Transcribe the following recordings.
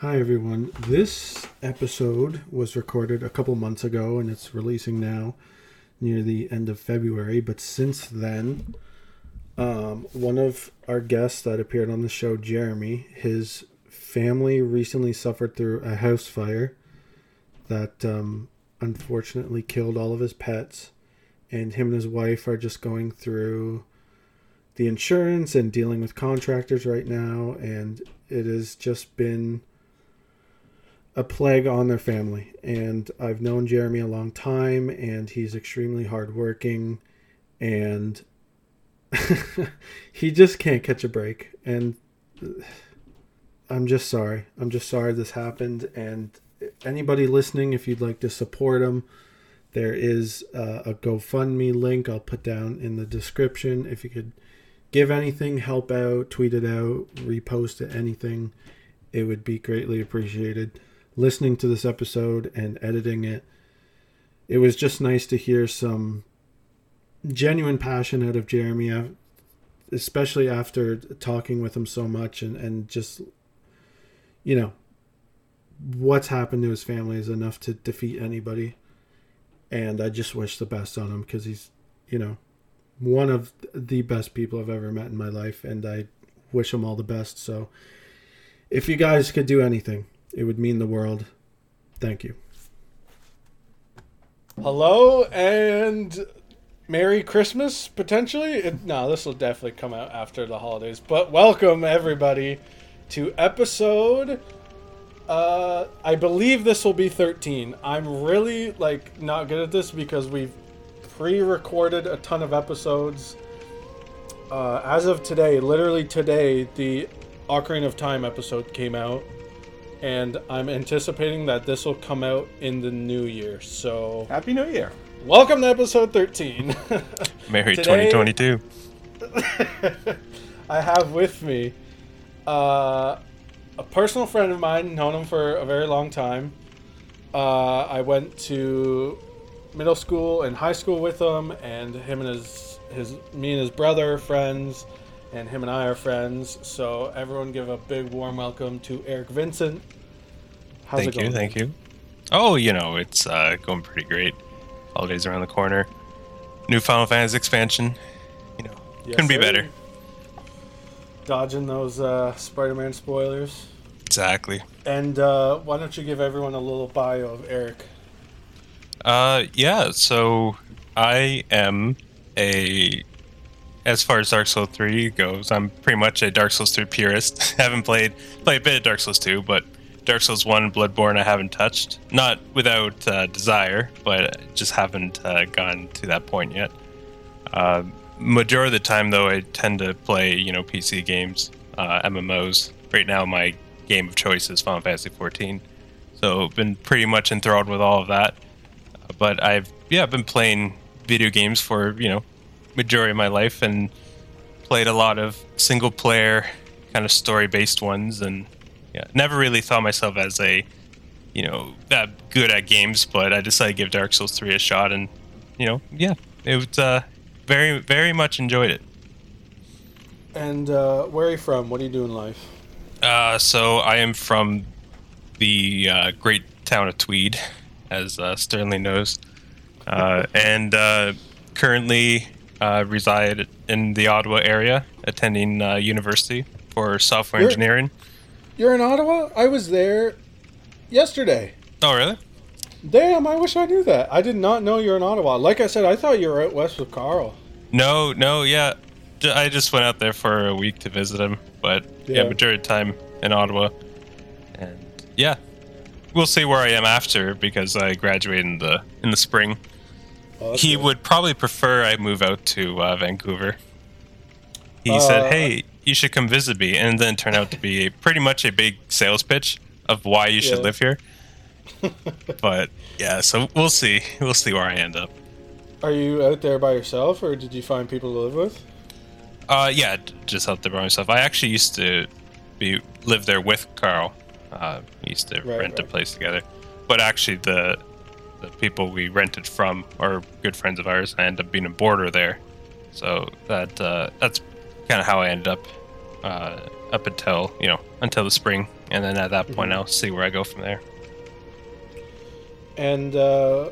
Hi, everyone. This episode was recorded a couple months ago and it's releasing now near the end of February. But since then, um, one of our guests that appeared on the show, Jeremy, his family recently suffered through a house fire that um, unfortunately killed all of his pets. And him and his wife are just going through the insurance and dealing with contractors right now. And it has just been a plague on their family. And I've known Jeremy a long time, and he's extremely hardworking, and he just can't catch a break. And I'm just sorry. I'm just sorry this happened. And anybody listening, if you'd like to support him, there is uh, a GoFundMe link I'll put down in the description. If you could give anything, help out, tweet it out, repost it, anything, it would be greatly appreciated listening to this episode and editing it, it was just nice to hear some genuine passion out of Jeremy, especially after talking with him so much and, and just, you know, what's happened to his family is enough to defeat anybody. And I just wish the best on him because he's, you know, one of the best people I've ever met in my life. And I wish him all the best. So if you guys could do anything, it would mean the world. Thank you. Hello and Merry Christmas, potentially. It, no, this will definitely come out after the holidays. But welcome, everybody, to episode. Uh, I believe this will be 13. I'm really, like, not good at this because we've pre recorded a ton of episodes. Uh, as of today, literally today, the Ocarina of Time episode came out and I'm anticipating that this will come out in the new year. So happy New Year! Welcome to episode 13. Merry Today, 2022. I have with me uh, a personal friend of mine, known him for a very long time. Uh, I went to middle school and high school with him, and him and his his me and his brother friends and him and I are friends. So everyone give a big warm welcome to Eric Vincent. How's thank you, thank you. Oh, you know, it's uh, going pretty great. Holidays around the corner. New Final Fantasy expansion. You know, yes, couldn't be sir. better. Dodging those uh, Spider-Man spoilers. Exactly. And uh, why don't you give everyone a little bio of Eric? Uh, yeah. So I am a as far as Dark Souls 3 goes, I'm pretty much a Dark Souls 3 purist. haven't played played a bit of Dark Souls 2, but Dark Souls 1 and Bloodborne I haven't touched. Not without uh, desire, but just haven't uh, gotten to that point yet. Uh, majority of the time, though, I tend to play, you know, PC games, uh, MMOs. Right now, my game of choice is Final Fantasy 14. So, been pretty much enthralled with all of that. But I've, yeah, I've been playing video games for, you know, majority of my life and played a lot of single player kind of story based ones and yeah, never really thought myself as a you know that good at games, but I decided to give Dark Souls 3 a shot and you know, yeah, it was uh very very much enjoyed it. And uh, where are you from? What do you do in life? Uh, so I am from the uh, great town of Tweed, as uh, Sterling knows, uh, and uh, currently uh, reside in the Ottawa area, attending uh, university for software you're, engineering. You're in Ottawa? I was there yesterday. Oh, really? Damn, I wish I knew that. I did not know you're in Ottawa. Like I said, I thought you were out west with Carl. No, no, yeah. I just went out there for a week to visit him, but yeah, yeah majority of time in Ottawa. And yeah, we'll see where I am after because I graduated in the in the spring. Oh, he good. would probably prefer I move out to uh, Vancouver. He uh, said, "Hey, you should come visit me," and then turned out to be a, pretty much a big sales pitch of why you should yeah. live here. but yeah, so we'll see. We'll see where I end up. Are you out there by yourself, or did you find people to live with? Uh, yeah, just out there by myself. I actually used to be live there with Carl. Uh, we used to right, rent right. a place together. But actually, the the people we rented from are good friends of ours. I ended up being a boarder there, so that uh, that's kind of how I ended up uh, up until you know until the spring, and then at that point I'll see where I go from there. And uh,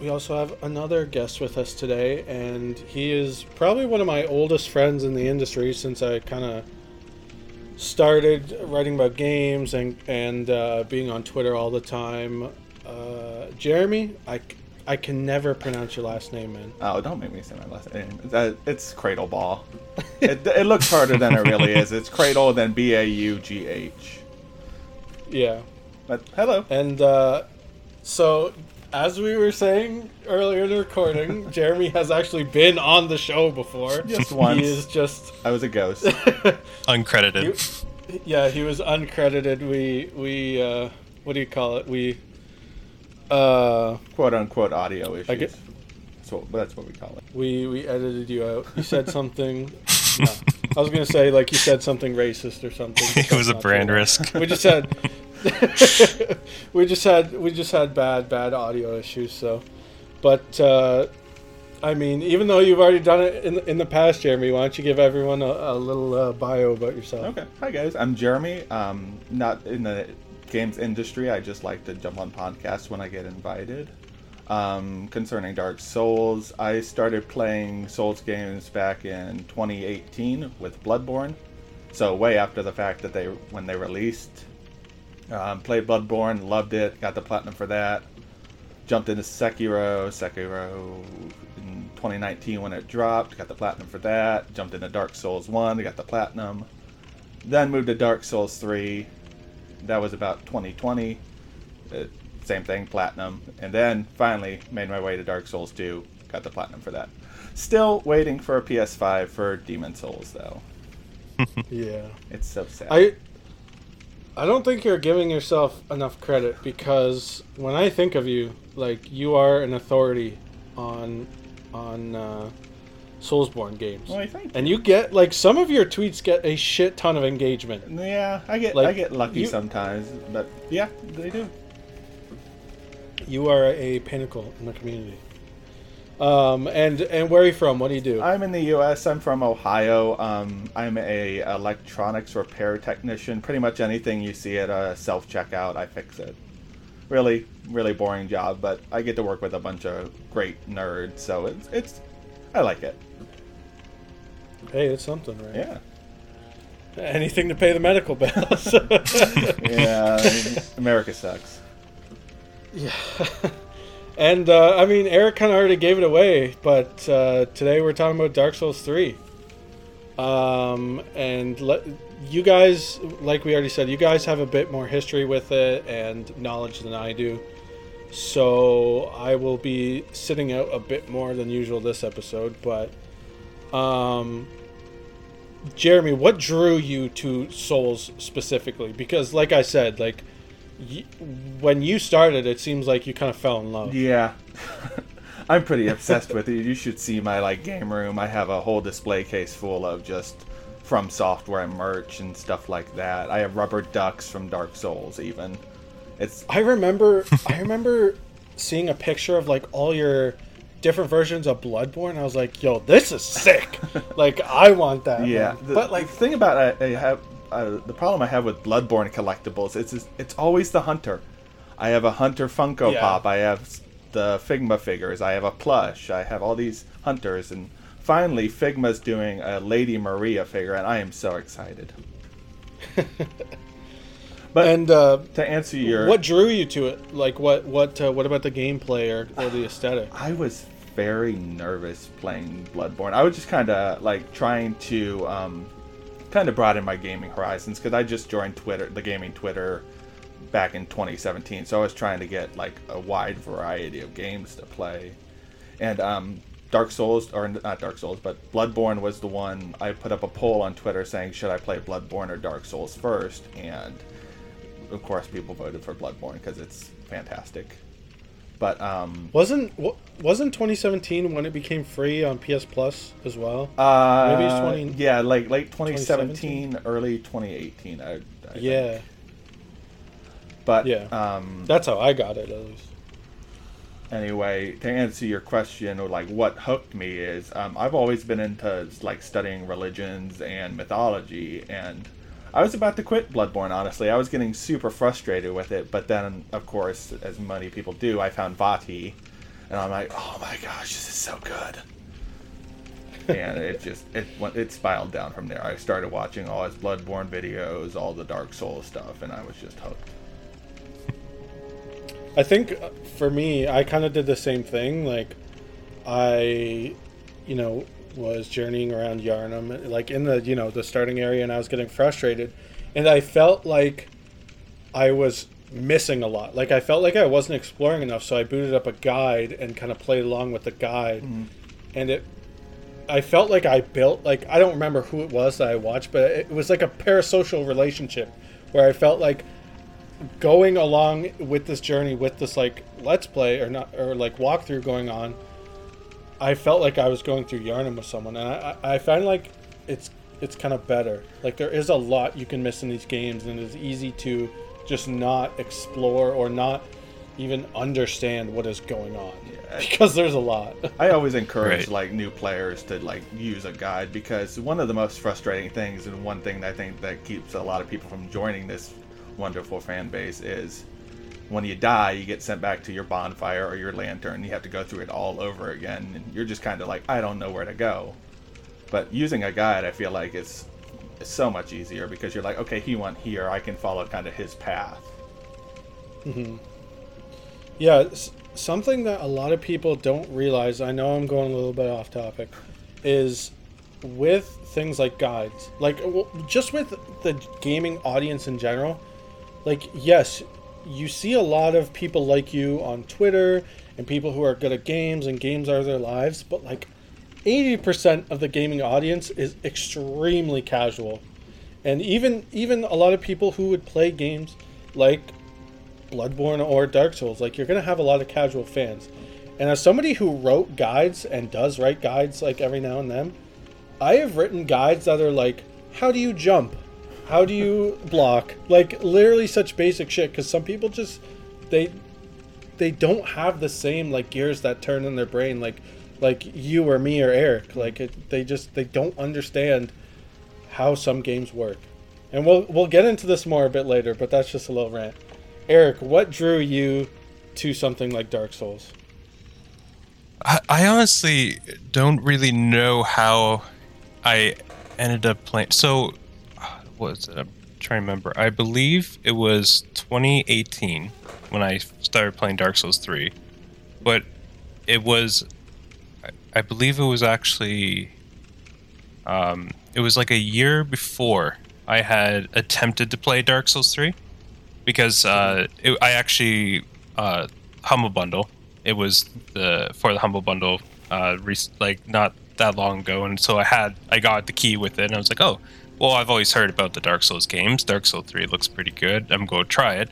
we also have another guest with us today, and he is probably one of my oldest friends in the industry since I kind of started writing about games and and uh, being on Twitter all the time. Uh, Jeremy, I, I can never pronounce your last name, man. Oh, don't make me say my last name. It's Cradlebaugh. it, it looks harder than it really is. It's Cradle, then B A U G H. Yeah. But hello. And uh, so, as we were saying earlier in the recording, Jeremy has actually been on the show before. Just once. He is just I was a ghost. Uncredited. yeah, he was uncredited. We we uh, what do you call it? We uh, Quote unquote audio issues. I get- That's what, that's what we call it. we we edited you out. You said something. no, I was gonna say like you said something racist or something. it was a brand true. risk. We just had we just had we just had bad bad audio issues. So, but uh, I mean, even though you've already done it in in the past, Jeremy, why don't you give everyone a, a little uh, bio about yourself? Okay. Hi guys, I'm Jeremy. Um, not in the games industry. I just like to jump on podcasts when I get invited. Um, concerning Dark Souls, I started playing Souls games back in 2018 with Bloodborne. So way after the fact that they when they released. Um, played Bloodborne, loved it, got the platinum for that. Jumped into Sekiro, Sekiro in 2019 when it dropped, got the platinum for that. Jumped into Dark Souls 1, got the platinum. Then moved to Dark Souls 3. That was about 2020. Uh, same thing, platinum. And then finally made my way to Dark Souls 2, got the platinum for that. Still waiting for a PS5 for Demon Souls though. Yeah. It's so sad. I I don't think you're giving yourself enough credit because when I think of you, like you are an authority on on uh, Soulsborne games, Well, I think. and you get like some of your tweets get a shit ton of engagement. Yeah, I get Like, I get lucky you- sometimes, but yeah, they do. You are a pinnacle in the community. Um, and and where are you from? What do you do? I'm in the U.S. I'm from Ohio. Um, I'm a electronics repair technician. Pretty much anything you see at a self checkout, I fix it. Really, really boring job, but I get to work with a bunch of great nerds, so it's it's I like it. hey, it's something, right? Yeah, Anything to pay the medical bills. yeah. I mean, America sucks. Yeah. and uh, I mean, Eric kind of already gave it away, but uh, today we're talking about Dark Souls 3. Um, and le- you guys, like we already said, you guys have a bit more history with it and knowledge than I do. So I will be sitting out a bit more than usual this episode. But, um, Jeremy, what drew you to Souls specifically? Because, like I said, like y- when you started, it seems like you kind of fell in love. Yeah. I'm pretty obsessed with it. You should see my like game room. I have a whole display case full of just from software and merch and stuff like that. I have rubber ducks from Dark Souls even. It's I remember, I remember seeing a picture of like all your different versions of Bloodborne. I was like, "Yo, this is sick! like, I want that." yeah. The, but like, the thing about I, I have uh, the problem I have with Bloodborne collectibles it's it's always the hunter. I have a hunter Funko Yeah. Pop. I have the Figma figures. I have a plush. I have all these hunters and finally Figma's doing a Lady Maria figure and I am so excited. But and uh, to answer your what drew you to it? Like, what, what, uh, what about the gameplay or, or the aesthetic? I was very nervous playing Bloodborne. I was just kind of like trying to um, kind of broaden my gaming horizons because I just joined Twitter, the gaming Twitter, back in 2017. So I was trying to get like a wide variety of games to play. And um, Dark Souls, or not Dark Souls, but Bloodborne was the one I put up a poll on Twitter saying should I play Bloodborne or Dark Souls first, and of course people voted for Bloodborne because it's fantastic. But um, Wasn't wa- wasn't 2017 when it became free on PS Plus as well? Uh, Maybe it's 20 Yeah, like late 2017, early 2018. I, I think. yeah, But Yeah. um, that's how I got it at least. anyway, to answer your question, or like what hooked me is, um, I've always been into like studying religions and mythology, and I was about to quit Bloodborne. Honestly, I was getting super frustrated with it, but then, of course, as many people do, I found Vaati, and I'm like, oh my gosh, this is so good. and it just it went it spiraled down from there. I started watching all his Bloodborne videos, all the Dark Souls stuff, and I was just hooked. I think uh, for me, I kind of did the same thing. Like, I, you know, was journeying around Yharnam, like in the you know the starting area, and I was getting frustrated, and I felt like I was missing a lot. Like I felt like I wasn't exploring enough, so I booted up a guide and kind of played along with the guide, mm-hmm. and it. I felt like I built like I don't remember who it was that I watched, but it was like a parasocial relationship where I felt like going along with this journey with this like let's play or not or like walkthrough going on i felt like i was going through Yharnam with someone and i i find like it's it's kind of better like there is a lot you can miss in these games and it's easy to just not explore or not even understand what is going on yeah. because there's a lot i always encourage right. like new players to like use a guide because one of the most frustrating things and one thing that i think that keeps a lot of people from joining this wonderful fan base is when you die, you get sent back to your bonfire or your lantern. You have to go through it all over again, and you're just kind of like, I don't know where to go. But using a guide, I feel like it's, it's so much easier because you're like, okay, he went here. I can follow kind of his path. Mm-hmm. Yeah, something that a lot of people don't realize. I know I'm going a little bit off topic, is with things like guides, like just with the gaming audience in general like yes you see a lot of people like you on twitter and people who are good at games and games are their lives but like 80% of the gaming audience is extremely casual. And even even a lot of people who would play games like bloodborne or dark souls like you're going to have a lot of casual fans. And as somebody who wrote guides and does write guides like every now and then i have written guides that are like how do you jump how do you block? Like literally such basic shit because some people just they they don't have the same like gears that turn in their brain like like you or me or Eric. Like it, they just they don't understand how some games work. And we'll we'll get into this more a bit later, but that's just a little rant. Eric, what drew you to something like Dark Souls? I, I honestly don't really know how I ended up playing. So was it? I'm trying to remember. I believe it was 2018 when I started playing Dark Souls 3, but it was, I believe it was actually, um, it was like a year before I had attempted to play Dark Souls 3 because uh, it, I actually uh, humble bundle. It was the for the humble bundle, uh, like not that long ago, and so I had I got the key with it, and I was like, oh, well, I've always heard about the Dark Souls games. Dark Souls 3 looks pretty good. I'm going to try it.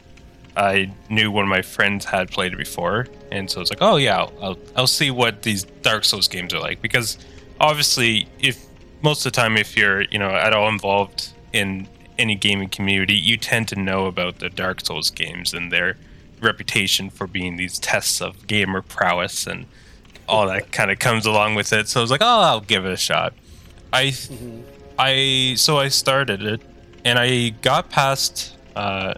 I knew one of my friends had played it before, and so I was like, oh, yeah, I'll, I'll, I'll see what these Dark Souls games are like. Because obviously, if most of the time, if you're, you know, at all involved in any gaming community, you tend to know about the Dark Souls games and their reputation for being these tests of gamer prowess and all that kind of comes along with it. So I was like, oh, I'll give it a shot. I mm-hmm. I so I started it, and I got past. Uh,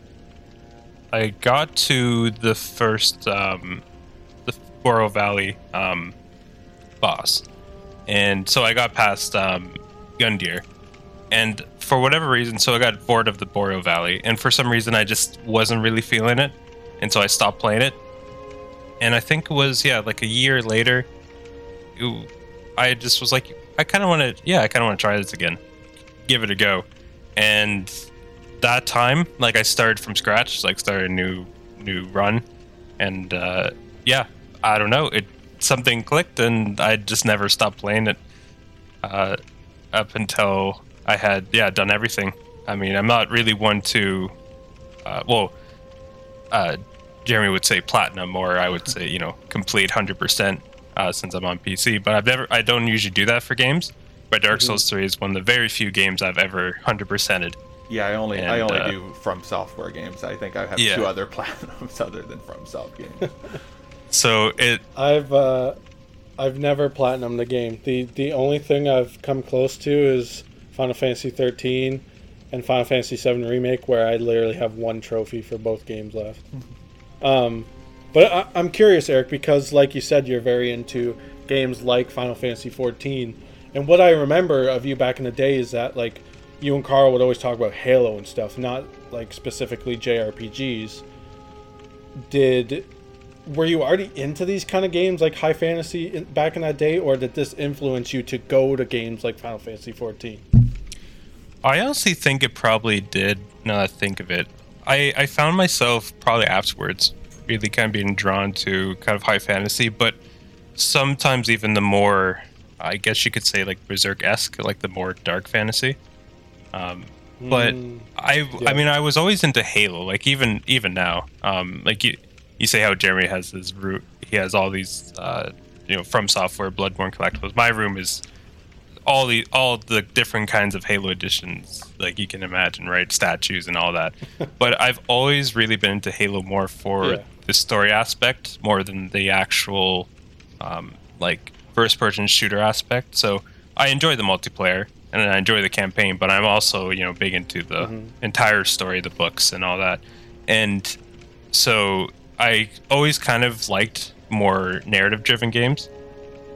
I got to the first um, the Boreal Valley um, boss, and so I got past um, Gundyr, and for whatever reason, so I got bored of the Boreal Valley, and for some reason I just wasn't really feeling it, and so I stopped playing it. And I think it was yeah, like a year later, it, I just was like, I kind of want to, yeah, I kind of want to try this again give it a go. And that time, like I started from scratch, like started a new new run, and uh, yeah, I don't know, it something clicked, and I just never stopped playing it uh, up until I had yeah done everything. I mean, I'm not really one to, uh, well, uh, Jeremy would say platinum, or I would say you know complete hundred percent uh, since I'm on PC. But I've never, I don't usually do that for games. But Dark mm-hmm. Souls 3 is one of the very few games I've ever 100%ed. Yeah, I only and, I only uh, do From Software games. I think I have yeah. two other platinums other than From Soft games. So it I've uh, I've never platinumed the game. the The only thing I've come close to is Final Fantasy 13 and Final Fantasy 7 Remake, where I literally have one trophy for both games left. um, but I, I'm curious, Eric, because like you said, you're very into games like Final Fantasy 14, and what I remember of you back in the day is that like you and Carl would always talk about Halo and stuff, not like specifically JRPGs. Did were you already into these kind of games like high fantasy in, back in that day or did this influence you to go to games like final fantasy 14 I honestly think it probably did. Now that I think of it, I I found myself probably afterwards really kind of being drawn to kind of high fantasy, but sometimes even the more, I guess you could say like berserk esque, like the more dark fantasy. Um, but Mm, I yeah. I mean I was always into Halo, like even even now. Um, like you you say how Jeremy has his root, he has all these uh, you know from software Bloodborne collectibles. My room is all the all the different kinds of Halo editions like you can imagine, right? Statues and all that. but I've always really been into Halo more for Yeah. the story aspect more than the actual um, like first person shooter aspect. So I enjoy the multiplayer and I enjoy the campaign, but I'm also you know big into the mm-hmm. entire story, the books and all that. And so I always kind of liked more narrative driven games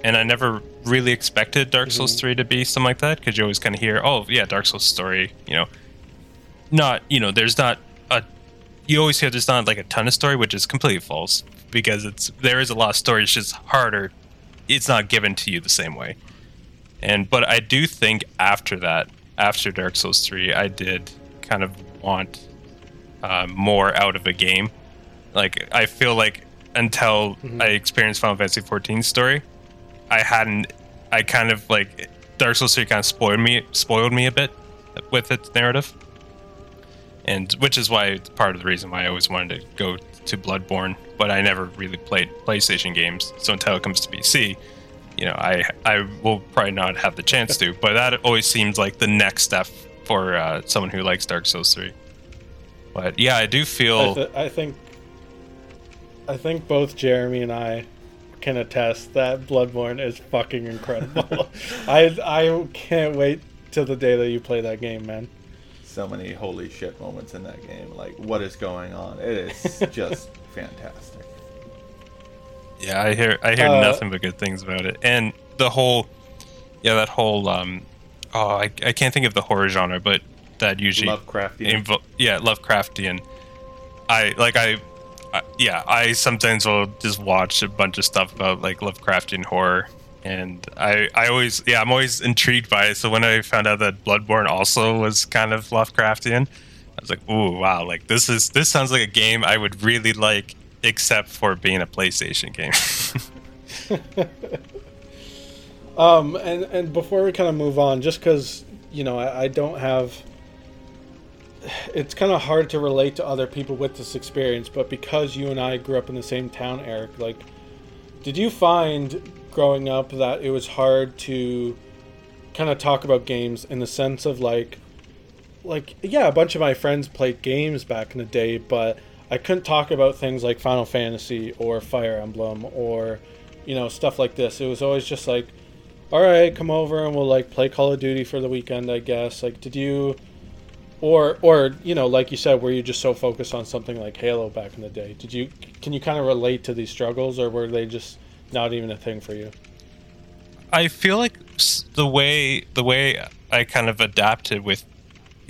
and I never really expected Dark Souls mm-hmm. 3 to be something like that because you always kind of hear, oh, yeah, Dark Souls story, you know, not, you know, there's not a, you always hear there's not like a ton of story, which is completely false because it's, there is a lot of story, it's just harder. It's not given to you the same way. And, but I do think after that, after Dark Souls 3, I did kind of want uh, more out of a game. Like, I feel like until I experienced Final Fantasy 14 story, I hadn't. I kind of like Dark Souls 3 kind of spoiled me, spoiled me a bit with its narrative, and which is why it's part of the reason why I always wanted to go to Bloodborne. But I never really played PlayStation games, so until it comes to PC, you know, I I will probably not have the chance to. But that always seems like the next step for uh, someone who likes Dark Souls 3. But yeah, I do I, feel. th- I think i think both jeremy and i can attest that bloodborne is fucking incredible i i can't wait till the day that you play that game man So many holy shit moments in that game. Like, what is going on? It is just fantastic. Yeah, I hear I hear Uh, nothing but good things about it, and the whole, yeah, that whole um, oh, I, I can't think of the horror genre, but that usually Lovecraftian. invo- yeah, Lovecraftian. I like I, I, yeah, I sometimes will just watch a bunch of stuff about like Lovecraftian horror, and I I always yeah I'm always intrigued by it. So when I found out that Bloodborne also was kind of Lovecraftian, I was like, ooh wow, like this is this sounds like a game I would really like, except for being a PlayStation game. Um, and and before we kind of move on, just because you know I, I don't have, it's kind of hard to relate to other people with this experience. But because you and I grew up in the same town, Eric, like, did you find growing up that it was hard to kind of talk about games in the sense of like, like yeah, a bunch of my friends played games back in the day, but I couldn't talk about things like Final Fantasy or Fire Emblem or you know stuff like this. It was always just like all right, come over and we'll like play Call of Duty for the weekend, I guess. Like, did you, or or you know, like you said, were you just so focused on something like Halo back in the day? Did you can you kind of relate to these struggles, or were they just not even a thing for you? I feel like the way the way I kind of adapted with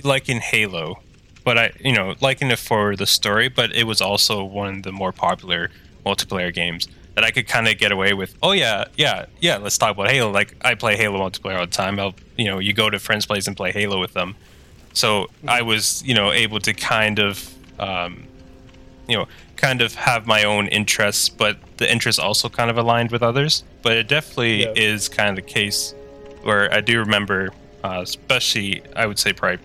like in Halo, but I you know liking it for the story, but it was also one of the more popular multiplayer games that I could kind of get away with. Oh yeah, yeah, yeah. Let's talk about Halo. Like I play Halo multiplayer all the time. I'll you know you go to friends' place and play Halo with them. So I was you know able to kind of um, you know, kind of have my own interests, but the interests also kind of aligned with others. But it definitely Yeah. is kind of the case where I do remember, uh, especially I would say probably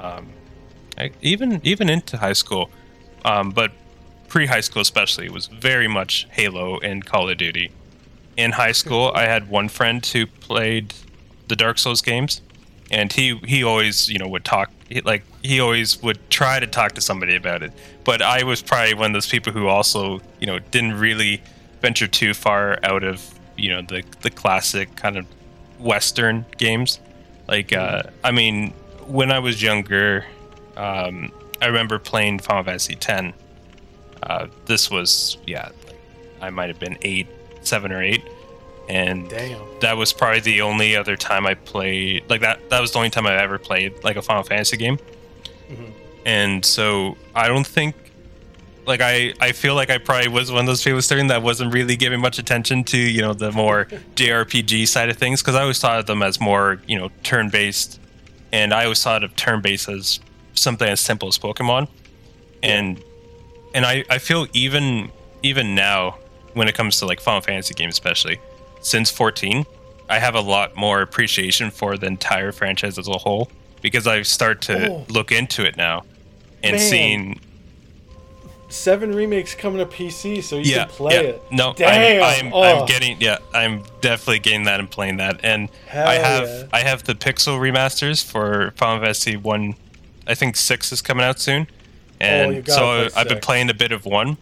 um, I, even even into high school, um, but pre-high school especially was very much Halo and Call of Duty. In high school, I had one friend who played the Dark Souls games, and he he always you know would talk like he always would try to talk to somebody about it. But I was probably one of those people who also you know didn't really venture too far out of you know the the classic kind of Western games. Like, uh, I mean, when I was younger, um, I remember playing Final Fantasy X. Uh, this was yeah, I might have been eight, seven or eight, and Damn. that was probably the only other time I played like that. That was the only time I ever played like a Final Fantasy game, Mhm. and so I don't think like I I feel like I probably was one of those people starting that wasn't really giving much attention to you know the more JRPG side of things because I always thought of them as more you know turn based, and I always thought of turn based as something as simple as Pokemon, and and I I feel even even now when it comes to like Final Fantasy games especially since 14 I have a lot more appreciation for the entire franchise as a whole because I start to Oh. look into it now and Man. seeing Seven remakes coming to PC, so you yeah, can play yeah. it. No, Damn. I'm, I'm, oh. I'm getting yeah, I'm definitely getting that and playing that. And Hell I have yeah. I have the pixel remasters for Final Fantasy one. I think six is coming out soon, and Oh, so I've been playing a bit of one.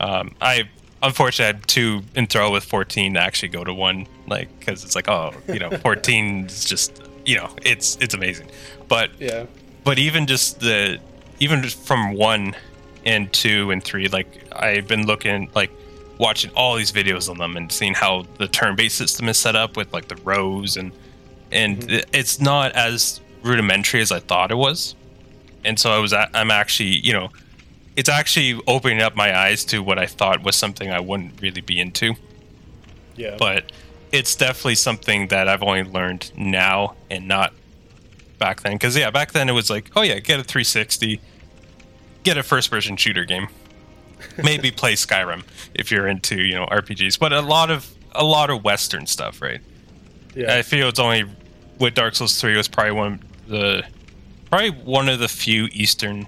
Um, I unfortunately I had two enthralled with 14 to actually go to one, like because it's like oh you know 14 is just you know it's it's amazing, but Yeah. but even just the even just from one and two and three like i've been looking like watching all these videos on them and seeing how the turn-based system is set up with like the rows and and mm-hmm. it- it's not as rudimentary as i thought it was and so i was at, I'm actually you know it's actually opening up my eyes to what i thought was something i wouldn't really be into Yeah. but it's definitely something that I've only learned now and not back then. Because yeah, back then it was like, oh yeah, get a 360, get a first-person shooter game, maybe play Skyrim if you're into you know RPGs. But a lot of a lot of Western stuff, right? yeah. I feel it's only with Dark Souls 3 was probably one of the probably one of the few Eastern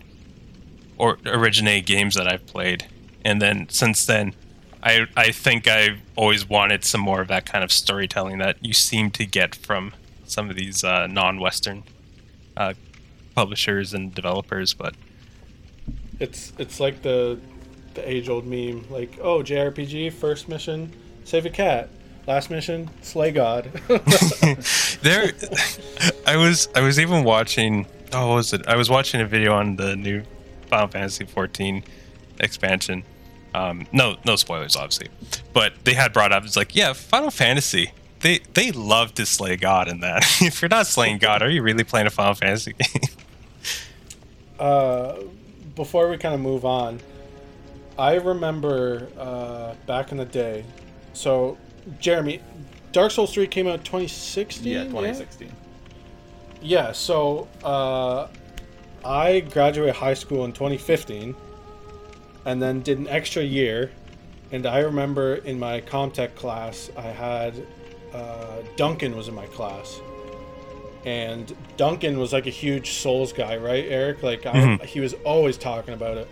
or originated games that I've played. And then since then I I think I've always wanted some more of that kind of storytelling that you seem to get from some of these uh, non-Western uh, publishers and developers. But It's it's like the the age old meme, like, oh JRPG, first mission, save a cat. Last mission, slay God. there i was i was even watching oh what was it? I was watching a video on the new final fantasy 14 expansion. Um no no spoilers obviously. But they had brought up it's like yeah final fantasy they they love to slay god in that. If you're not slaying god are you really playing a final fantasy game? Uh, before we kind of move on, I remember uh, back in the day. So, Jeremy, Dark Souls 3 came out 2016? Yeah, 2016. Yeah, so uh, I graduated high school in 2015 and then did an extra year. And I remember in my Comtech class, I had uh, Duncan was in my class. And Duncan was like a huge Souls guy, right, Eric? Like, I, Mhm. he was always talking about it.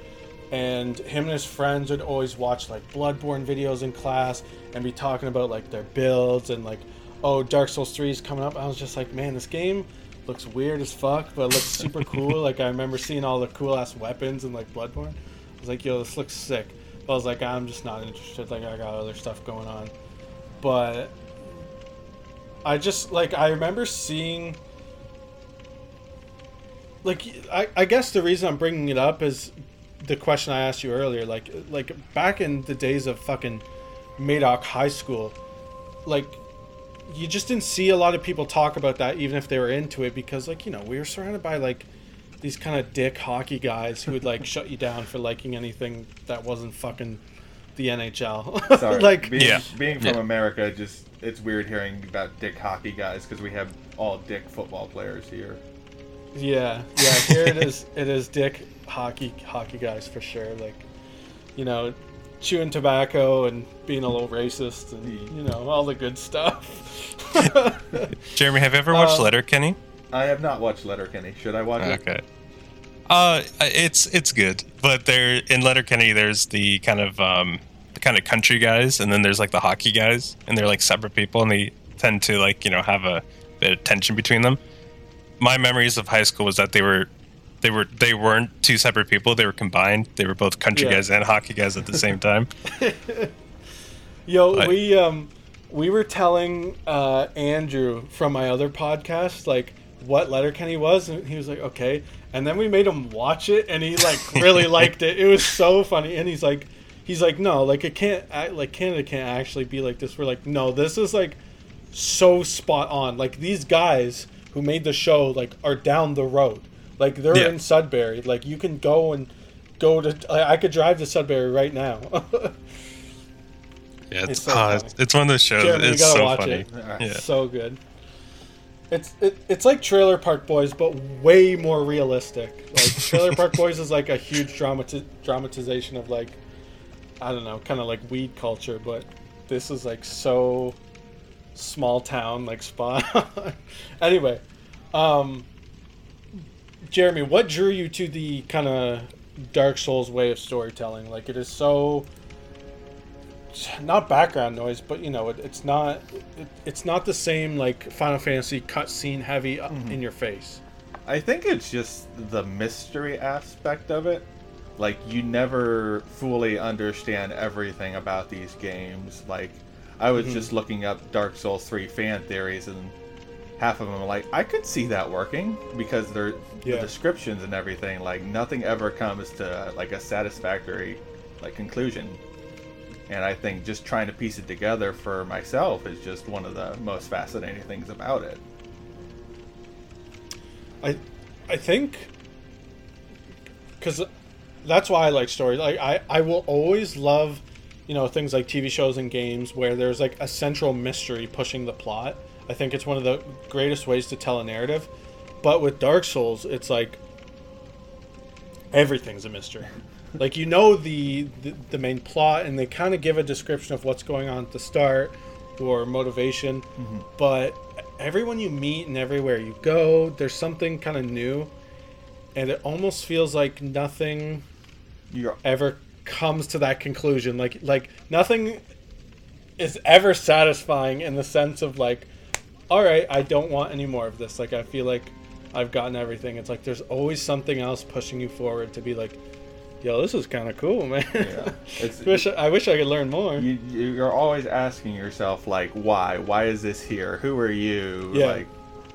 And him and his friends would always watch like Bloodborne videos in class and be talking about like their builds and like, oh, Dark Souls 3 is coming up. I was just like, man, this game looks weird as fuck, but it looks super cool. like, I remember seeing all the cool ass weapons in like Bloodborne. I was like, yo, this looks sick. But I was like, I'm just not interested. Like, I got other stuff going on. But I just like I remember seeing like I, I guess the reason I'm bringing it up is the question I asked you earlier like like back in the days of fucking Madoc High School like you just didn't see a lot of people talk about that even if they were into it because like you know we were surrounded by like these kind of dick hockey guys who would like shut you down for liking anything that wasn't fucking the NHL Sorry, like being, Yeah. being from Yeah. America, just it's weird hearing about dick hockey guys because we have all dick football players here. Yeah, yeah. Here it is. It is Dick hockey hockey guys for sure. Like, you know, chewing tobacco and being a little racist and you know all the good stuff. jeremy have you ever watched Uh, letterkenny I have not watched Letterkenny. Should I watch it? Okay. Uh, it's it's good, but there in Letterkenny, there's the kind of um, the kind of country guys, and then there's like the hockey guys, and they're like separate people, and they tend to like you know have a bit of tension between them. My memories of high school was that they were they were they weren't two separate people; they were combined. They were both country Yeah. guys and hockey guys at the same time. Yo, But- we um we were telling uh Andrew from my other podcast like what Letterkenny was and he was like, "Okay." And then we made him watch it and he like really liked it. It was so funny and he's like he's like, "No, like it can't act- like Canada can't actually be like this." We're like, "No, this is like so spot on. Like these guys who made the show like are down the road. Like they're Yeah. in Sudbury. Like you can go and go to I I could drive to Sudbury right now." Yeah, it's It's so uh, it's one of those shows. Jeremy, you gotta so watch funny. it. Yeah. so good. It's it, it's like Trailer Park Boys, but way more realistic. Like Trailer Park Boys is like a huge dramati- dramatization of like I don't know, kind of like weed culture, but this is like so small town, like spot. anyway, um, Jeremy, what drew you to the kind of Dark Souls way of storytelling? Like it is so not background noise, but you know, it, it's not it, it's not the same like Final Fantasy cutscene heavy up in your face. I think it's just the mystery aspect of it. Like you never fully understand everything about these games. Like I was mm-hmm. just looking up Dark Souls 3 fan theories and half of them are like I could see that working because they're Yeah. the descriptions and everything like nothing ever comes to like a satisfactory like conclusion. And I think just trying to piece it together for myself is just one of the most fascinating things about it. I I think because that's why I like stories. Like I I will always love you know things like TV shows and games where there's like a central mystery pushing the plot. I think it's one of the greatest ways to tell a narrative. But with Dark Souls, it's like everything's a mystery. like you know the, the the main plot, and they kind of give a description of what's going on at the start or motivation, mm-hmm. but everyone you meet and everywhere you go, there's something kind of new, and it almost feels like nothing You're ever comes to that conclusion. Like like nothing is ever satisfying in the sense of like, all right, I don't want any more of this. Like I feel like I've gotten everything. It's like there's always something else pushing you forward to be like, yo, this is kind of cool, man. Yeah. It's- wish I wish I could learn more. you, you're always asking yourself like why why is this here who are you Yeah. like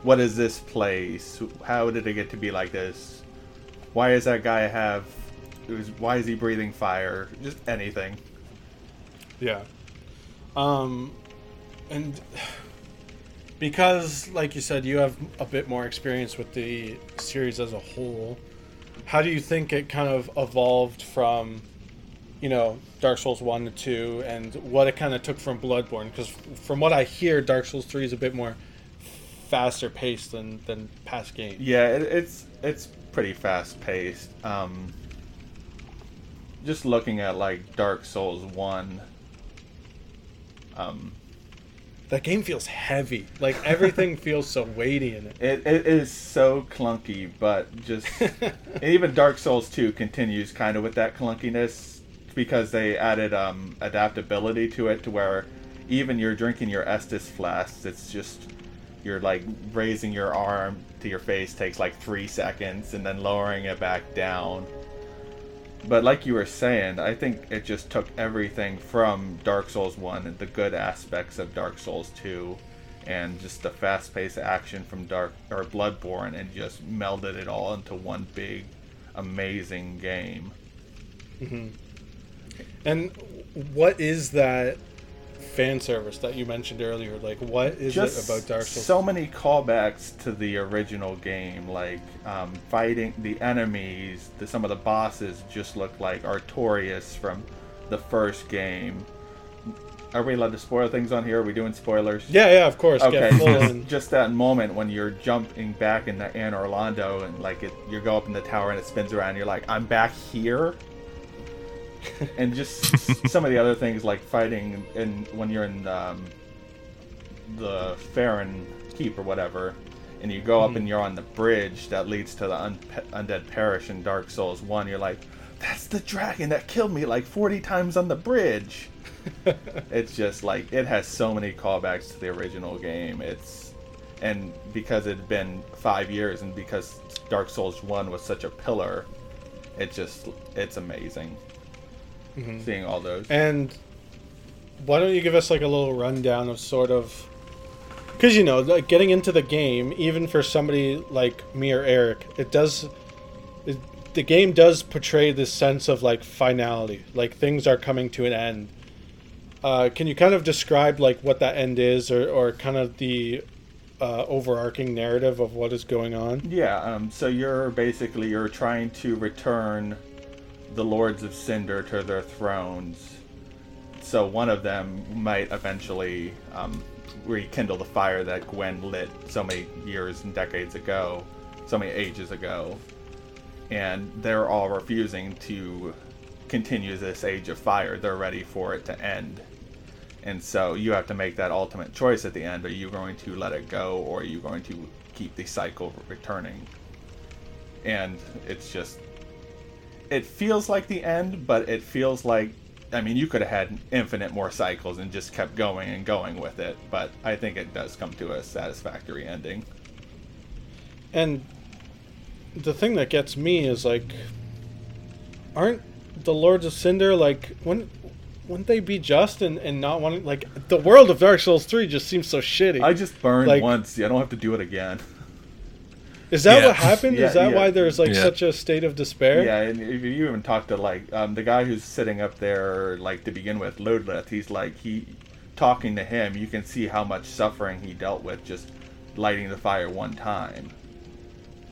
what is this place how did it get to be like this why does that guy have who's why is he breathing fire just anything Yeah. Um, and because, like you said, you have a bit more experience with the series as a whole, how do you think it kind of evolved from, you know, Dark Souls 1 to 2 and what it kind of took from Bloodborne? Because from what I hear, Dark Souls 3 is a bit more faster paced than, than past games. yeah it, it's it's pretty fast paced um just looking at like dark souls 1 um That game feels heavy. Like everything feels so weighty in it. It, it is so clunky, but just even Dark Souls 2 continues kind of with that clunkiness because they added um, adaptability to it to where even you're drinking your Estus flasks, it's just you're like raising your arm to your face takes like three seconds and then lowering it back down. But like you were saying, I think it just took everything from Dark Souls 1 and the good aspects of Dark Souls 2 and just the fast-paced action from Dark or Bloodborne and just melded it all into one big amazing game. Mm-hmm. And what is that fan service that you mentioned earlier? Like, what is just it about Dark Souls? so many callbacks to the original game like um, fighting the enemies the, some of the bosses just look like artorias from the first game are we allowed to spoil things on here are we doing spoilers yeah, yeah, of course. Okay, just, just that moment when you're jumping back in the Anor Londo and like it, you go up in the tower and it spins around. You're like, I'm back here, and just some of the other things like fighting and when you're in um, the Farron Keep or whatever, and you go up and you're on the bridge that leads to the un- undead parish in Dark Souls One. You're like, that's the dragon that killed me like 40 times on the bridge it's just like it has so many callbacks to the original game. It's and because it had been five years and because Dark Souls One was such a pillar, it just it's amazing seeing all those. And why don't you give us like a little rundown of sort of because you know like getting into the game even for somebody like me or eric it does it, the game does portray this sense of like finality like things are coming to an end. Uh, can you kind of describe like what that end is or, or kind of the uh, overarching narrative of what is going on? Yeah, um, so you're basically you're trying to return the Lords of Cinder to their thrones. So one of them might eventually um, rekindle the fire that Gwyn lit so many years and decades ago, so many ages ago, and they're all refusing to continue this age of fire. They're ready for it to end. And so you have to make that ultimate choice at the end. Are you going to let it go or are you going to keep the cycle returning? And it's just. It feels like the end, but it feels like. I mean, you could have had infinite more cycles and just kept going and going with it, but I think it does come to a satisfactory ending. and the thing that gets me is like aren't the lords of cinder like when wouldn't they be just and, and not wanting like the world of dark souls 3 just seems so shitty I just burned Like- once. I don't have to do it again. is that Yeah. what happened Yeah, is that yeah. why there's like Yeah. such a state of despair Yeah, and if you even talk to like um, the guy who's sitting up there, like to begin with, Ludleth, he's like he talking to him. You can see how much suffering he dealt with just lighting the fire one time.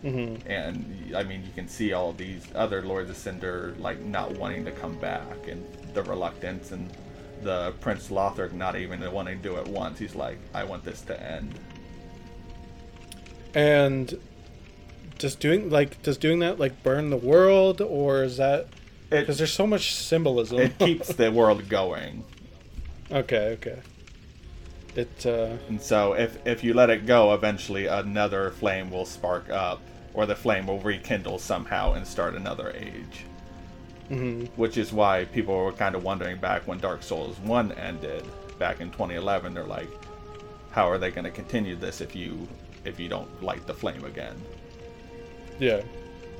hmm And I mean, you can see all these other Lords of Cinder like not wanting to come back, and the reluctance, and the Prince Lothric not even wanting to do it once. He's like, I want this to end. and does doing like does doing that like burn the world or is that because there's so much symbolism it keeps the world going. okay okay it uh And so if if you let it go, eventually another flame will spark up, or the flame will rekindle somehow and start another age. mhm. Which is why people were kind of wondering back when Dark Souls One ended back in 2011. They're like, how are they going to continue this if you if you don't light the flame again? Yeah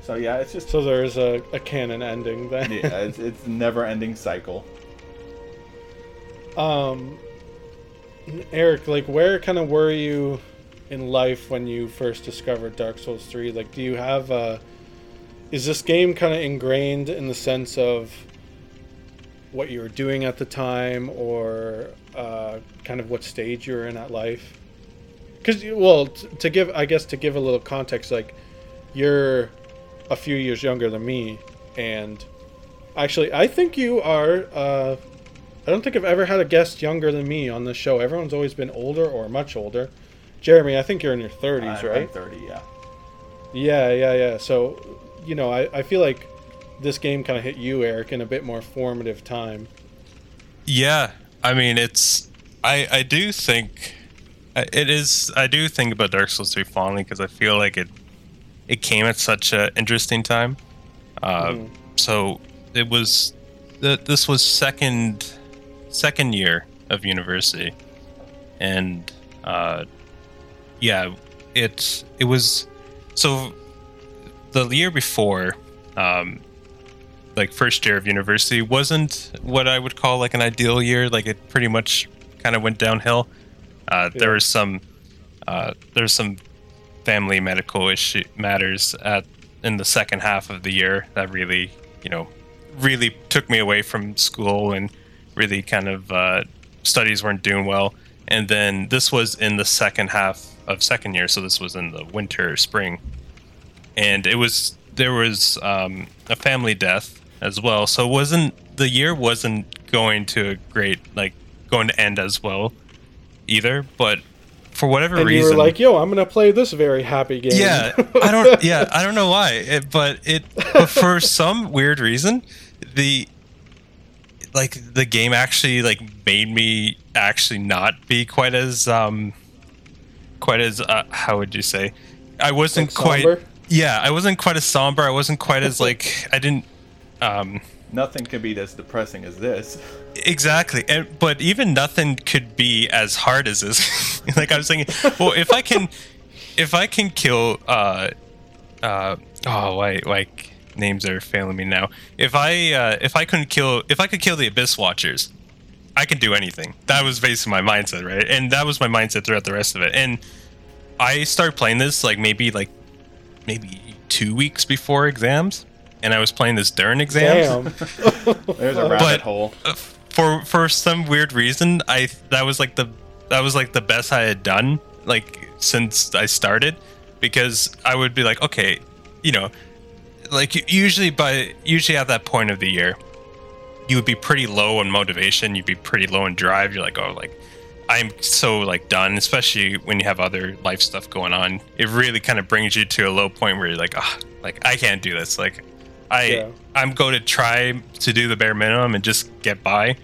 So yeah, it's just so there's a, a canon ending then yeah, it's it's never-ending cycle. Um, Eric, like, where kind of were you in life when you first discovered Dark Souls 3? Like, do you have, uh, is this game kind of ingrained in the sense of what you were doing at the time or uh, kind of what stage you were in at life? Because, well, t- to give, I guess, to give a little context, like, you're a few years younger than me, and actually, I think you are, uh, I don't think I've ever had a guest younger than me on this show. Everyone's always been older or much older. Jeremy, I think you're in your 30s, I'm- I'm right? 30, yeah. Yeah, yeah, yeah. So, you know, I, I feel like this game kind of hit you, Eric, in a bit more formative time. Yeah, I mean it's I I do think it is I do think about Dark Souls 3 fondly because I feel like it it came at such an interesting time. Uh, Mhm. So it was th- this was second second year of university, and uh, yeah, it it was so the year before. Um, like first year of university wasn't what I would call like an ideal year. Like it pretty much kind of went downhill. Uh, Yeah. There was some uh, there's some family medical issue matters at in the second half of the year that really you know really took me away from school and really kind of uh, studies weren't doing well. And then this was in the second half of second year, so this was in the winter spring and it was there was um, a family death as well. So it wasn't the year wasn't going to a great like going to end as well either. But for whatever And reason, you were like, yo, I'm going to play this very happy game. yeah, I don't. Yeah, I don't know why, it, but it. But for some weird reason, the like the game actually like made me actually not be quite as um quite as uh, how would you say I wasn't Like quite yeah I wasn't quite as somber I wasn't quite as like I didn't um Nothing can be as depressing as this. Exactly, and but even nothing could be as hard as this. like I was thinking, well, if I can, if I can kill, uh, uh, oh, why, like names are failing me now. If I, uh, if I couldn't kill, if I could kill the Abyss Watchers, I can do anything. That was basically my mindset, right? And that was my mindset throughout the rest of it. And I started playing this like maybe like maybe two weeks before exams, and I was playing this during exams. Damn. There's a rabbit But- hole. Uh, For for some weird reason, I that was like the that was like the best I had done like since I started, because I would be like, okay, you know, like usually by usually at that point of the year, you would be pretty low on motivation. You'd be pretty low on drive. You're like, oh, like I'm so like done, especially when you have other life stuff going on. It really kind of brings you to a low point where you're like, ah, like I can't do this. Like I Yeah. I'm going to try to do the bare minimum and just get by.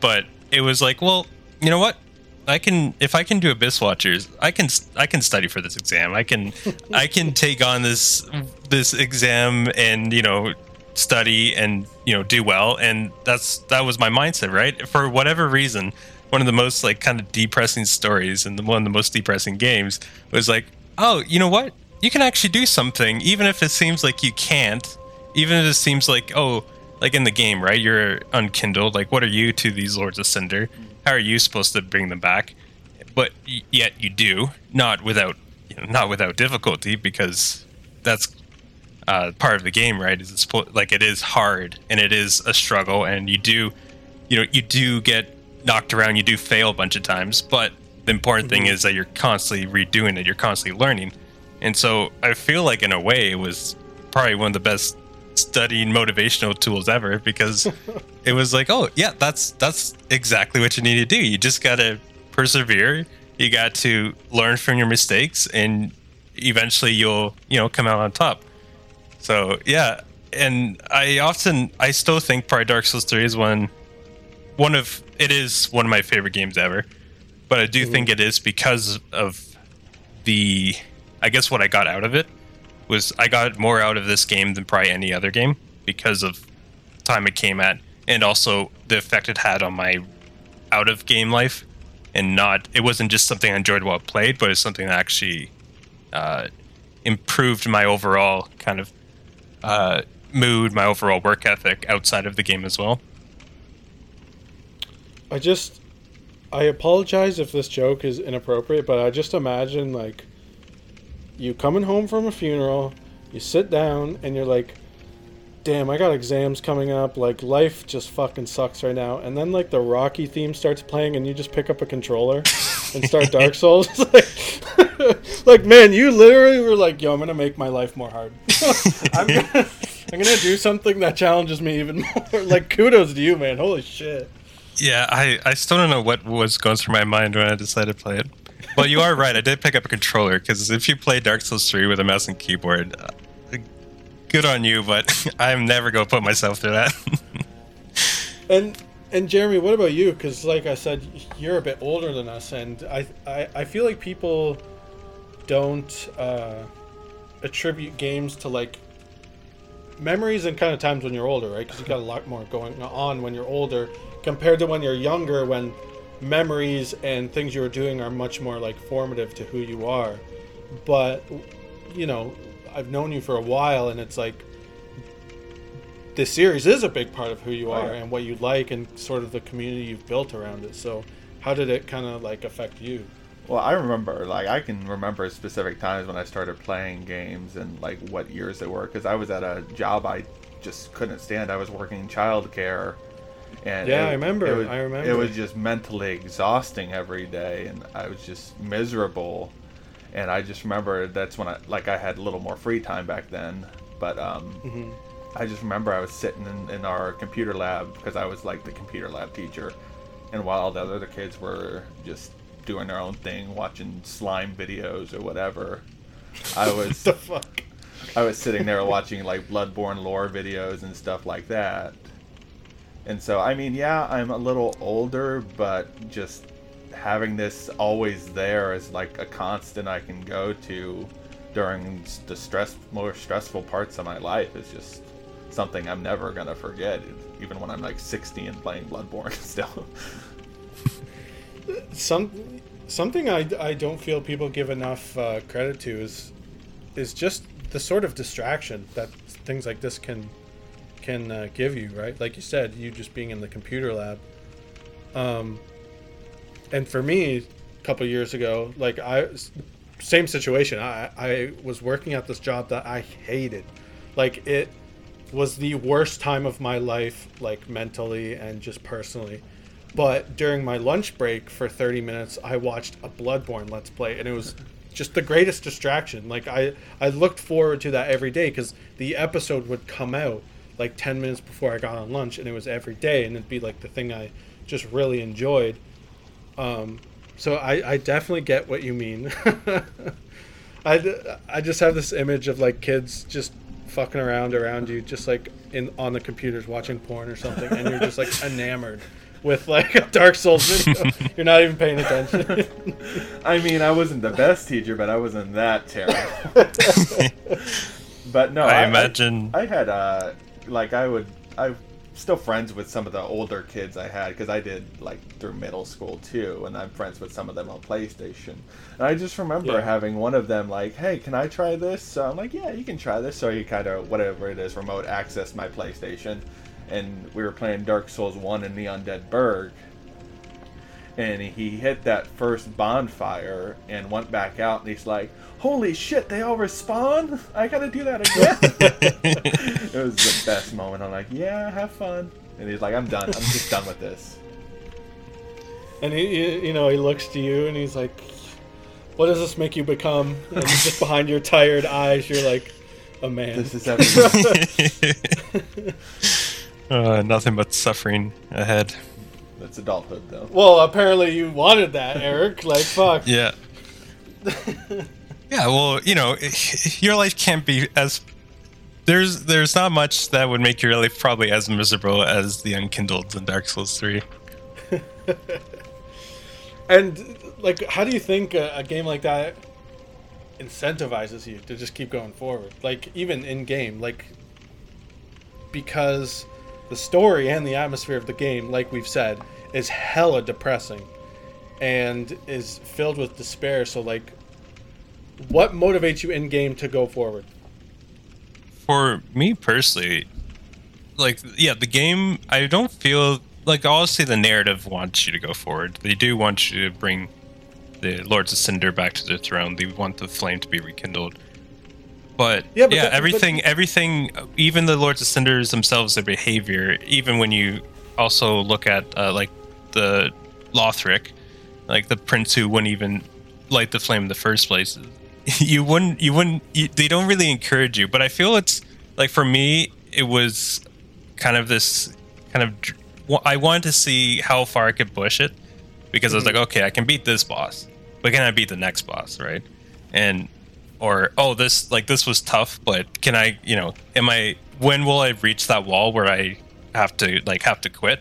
But it was like, well, you know what? I can if I can do Abyss Watchers, I can I can study for this exam. I can I can take on this this exam and you know study and you know do well and that's that was my mindset right for whatever reason one of the most like kind of depressing stories and the, one of the most depressing games was like oh you know what you can actually do something even if it seems like you can't even if it seems like oh like in the game right? You're unkindled. Like what are you to these lords of cinder? How are you supposed to bring them back? But yet you do not without you know, not without difficulty because that's uh, part of the game, right? Is it's like it is hard and it is a struggle, and you do, you know, you do get knocked around, you do fail a bunch of times, but the important thing is that you're constantly redoing it, you're constantly learning, and so I feel like in a way it was probably one of the best studying motivational tools ever because it was like, oh yeah, that's that's exactly what you need to do. You just gotta persevere. You got to learn from your mistakes, and eventually you'll you know come out on top. So yeah, and I often I still think probably Dark Souls 3 is one one of it is one of my favorite games ever. But I do mm-hmm. think it is because of the I guess what I got out of it was I got more out of this game than probably any other game because of time it came at and also the effect it had on my out of game life and not it wasn't just something I enjoyed while I played, but it's something that actually uh, improved my overall kind of uh, mood, my overall work ethic outside of the game as well. I just I apologize if this joke is inappropriate, but I just imagine like you coming home from a funeral, you sit down and you're like, "Damn, I got exams coming up. Like life just fucking sucks right now." And then like the Rocky theme starts playing and you just pick up a controller and start Dark Souls. like, like man, you literally were like, "Yo, I'm going to make my life more hard." I'm gonna, I'm going to do something that challenges me even more. like kudos to you, man. Holy shit. Yeah, I, I still don't know what was going through my mind when I decided to play it. Well, you are right. I did pick up a controller because if you play Dark Souls 3 with a mouse and keyboard, uh, good on you, but I'm never going to put myself through that. And and Jeremy, what about you? Because like I said, you're a bit older than us, and I I, I feel like people don't uh, attribute games to like memories and kind of times when you're older, right? Because you got a lot more going on when you're older compared to when you're younger, when memories and things you were doing are much more like formative to who you are. But you know, I've known you for a while, and it's like this series is a big part of who you oh, are Right. and what you like and sort of the community you've built around it. So, how did it kind of like affect you? Well, I remember, like, I can remember specific times when I started playing games and, like, what years they were, because I was at a job I just couldn't stand. I was working in childcare. And Yeah, it- I remember, It was, I remember. It was just mentally exhausting every day, and I was just miserable. And I just remember that's when I, like, I had a little more free time back then. But, um, Mm-hmm. I just remember I was sitting in, in our computer lab because I was like the computer lab teacher, and while all the other kids were just doing their own thing, watching slime videos or whatever, I was The fuck. I was sitting there watching like Bloodborne lore videos and stuff like that. And so, I mean, yeah, I'm a little older, but just having this always there as like a constant I can go to during the stress, more stressful parts of my life is just something I'm never gonna forget, even when I'm like 60 and playing Bloodborne still. Some something I, I don't feel people give enough uh, credit to is is just the sort of distraction that things like this can can uh, give you, right? Like you said, you just being in the computer lab. Um, and for me, a couple years ago, like I, same situation. I I was working at this job that I hated, like it was the worst time of my life, like mentally and just personally. But during my lunch break for 30 minutes, I watched a Bloodborne Let's Play, and it was just the greatest distraction. Like I, I looked forward to that every day because the episode would come out like 10 minutes before I got on lunch, and it was every day, and it'd be like the thing I just really enjoyed. Um, so I, I definitely get what you mean. I, I just have this image of like kids just fucking around around you, just like in on the computers watching porn or something, and you're just like enamored with like a Dark Souls video. you're not even paying attention. I mean, I wasn't the best teacher, but I wasn't that terrible. but no, I, imagine I, I had uh like I would I'm still friends with some of the older kids I had because I did like through middle school too, and I'm friends with some of them on PlayStation. And I just remember Yeah. having one of them like, "Hey, can I try this?" So I'm like, "Yeah, you can try this." So he kind of whatever it is, remote access my PlayStation, and we were playing Dark Souls One and Neon Undead Burg. And he hit that first bonfire and went back out, and he's like, "Holy shit, they all respawn! I gotta do that again." it was the best moment. I'm like, yeah, have fun. And he's like, I'm done. I'm just done with this. and he, he- you know, he looks to you and he's like, "What does this make you become?" And just behind your tired eyes, you're like, "A man." This is everything. uh, nothing but suffering ahead. That's adulthood, though. well, apparently you wanted that, Eric. Like, fuck. Yeah. Yeah, well, you know, your life can't be as there's there's not much that would make your life probably as miserable as the unkindled in Dark Souls 3. And like, how do you think a, a game like that incentivizes you to just keep going forward? Like, even in game, like, because the story and the atmosphere of the game, like we've said, is hella depressing and is filled with despair. So, like, what motivates you in game to go forward? For me personally, like yeah, the game I don't feel like obviously the narrative wants you to go forward. They do want you to bring the Lords of Cinder back to the throne. They want the flame to be rekindled. But Yeah, yeah, but but- everything, everything, even the Lords of Cinders themselves, their behavior, even when you also look at uh, like the Lothric, like the prince who wouldn't even light the flame in the first place, you wouldn't, you wouldn't, you, they don't really encourage you. But I feel it's like for me, it was kind of this kind of. I wanted to see how far I could push it because I was mm-hmm. like, okay, I can beat this boss, but can I beat the next boss, right? And or oh, this like this was tough, but can I, you know, am I? When will I reach that wall where I have to like have to quit?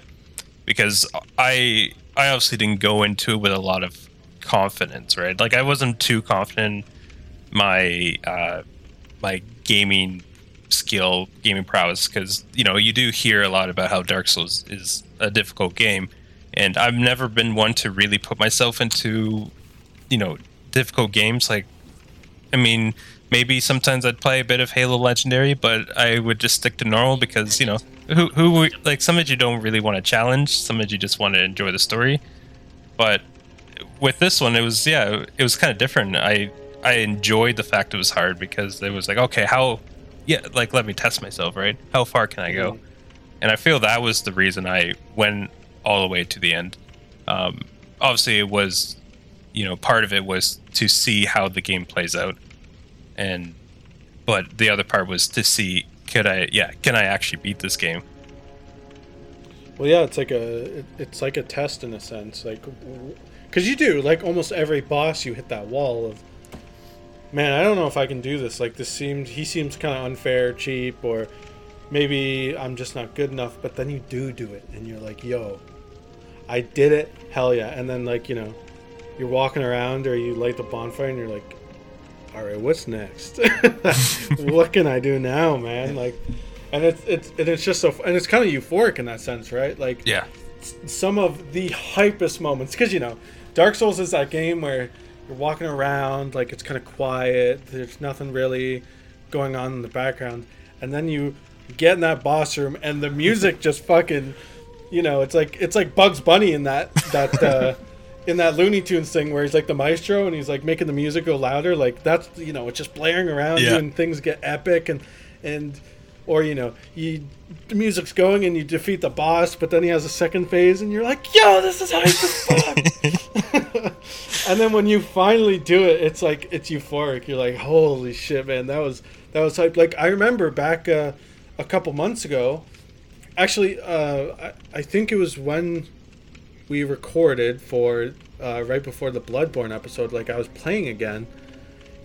Because I I obviously didn't go into it with a lot of confidence, right? Like I wasn't too confident my uh, my gaming skill, gaming prowess, because you know you do hear a lot about how Dark Souls is a difficult game, and I've never been one to really put myself into, you know, difficult games. Like, I mean, maybe sometimes I'd play a bit of Halo Legendary, but I would just stick to normal because you know, who who like some of you don't really want to challenge, some of you just want to enjoy the story, but with this one it was yeah it was kind of different i i enjoyed the fact it was hard because it was like okay how yeah like let me test myself right? How far can i go? And i feel that was the reason i went all the way to the end. Um obviously it was you know part of it was to see how the game plays out. And but the other part was to see could i yeah can i actually beat this game? Well, yeah, it's like a it- it's like a test in a sense, like because you do like almost every boss you hit that wall of. Man, I don't know if I can do this. Like this seemed he seems kind of unfair, cheap, or maybe I'm just not good enough. But then you do do it, and you're like, "Yo, I did it! Hell yeah!" And then like you know, you're walking around or you light the bonfire, and you're like, "All right, what's next? what can I do now, man?" Like, and it's it's and it's just so and it's kind of euphoric in that sense, right? Like yeah some of the hypest moments because you know dark souls is that game where you're walking around like it's kind of quiet there's nothing really going on in the background and then you get in that boss room and the music just fucking you know, it's like it's like Bugs Bunny in that that uh, in that Looney Tunes thing where he's like the maestro and he's like making the music go louder. Like that's you know, it's just blaring around you and things get epic and and or you know, you the music's going and you defeat the boss, but then he has a second phase and you're like, yo, this is hype as fuck. And then when you finally do it, it's like it's euphoric. You're like, holy shit, man, that was that was hype. Like I remember back uh, a couple months ago. Actually, uh, I, I think it was when we recorded for uh, right before the Bloodborne episode. Like I was playing again,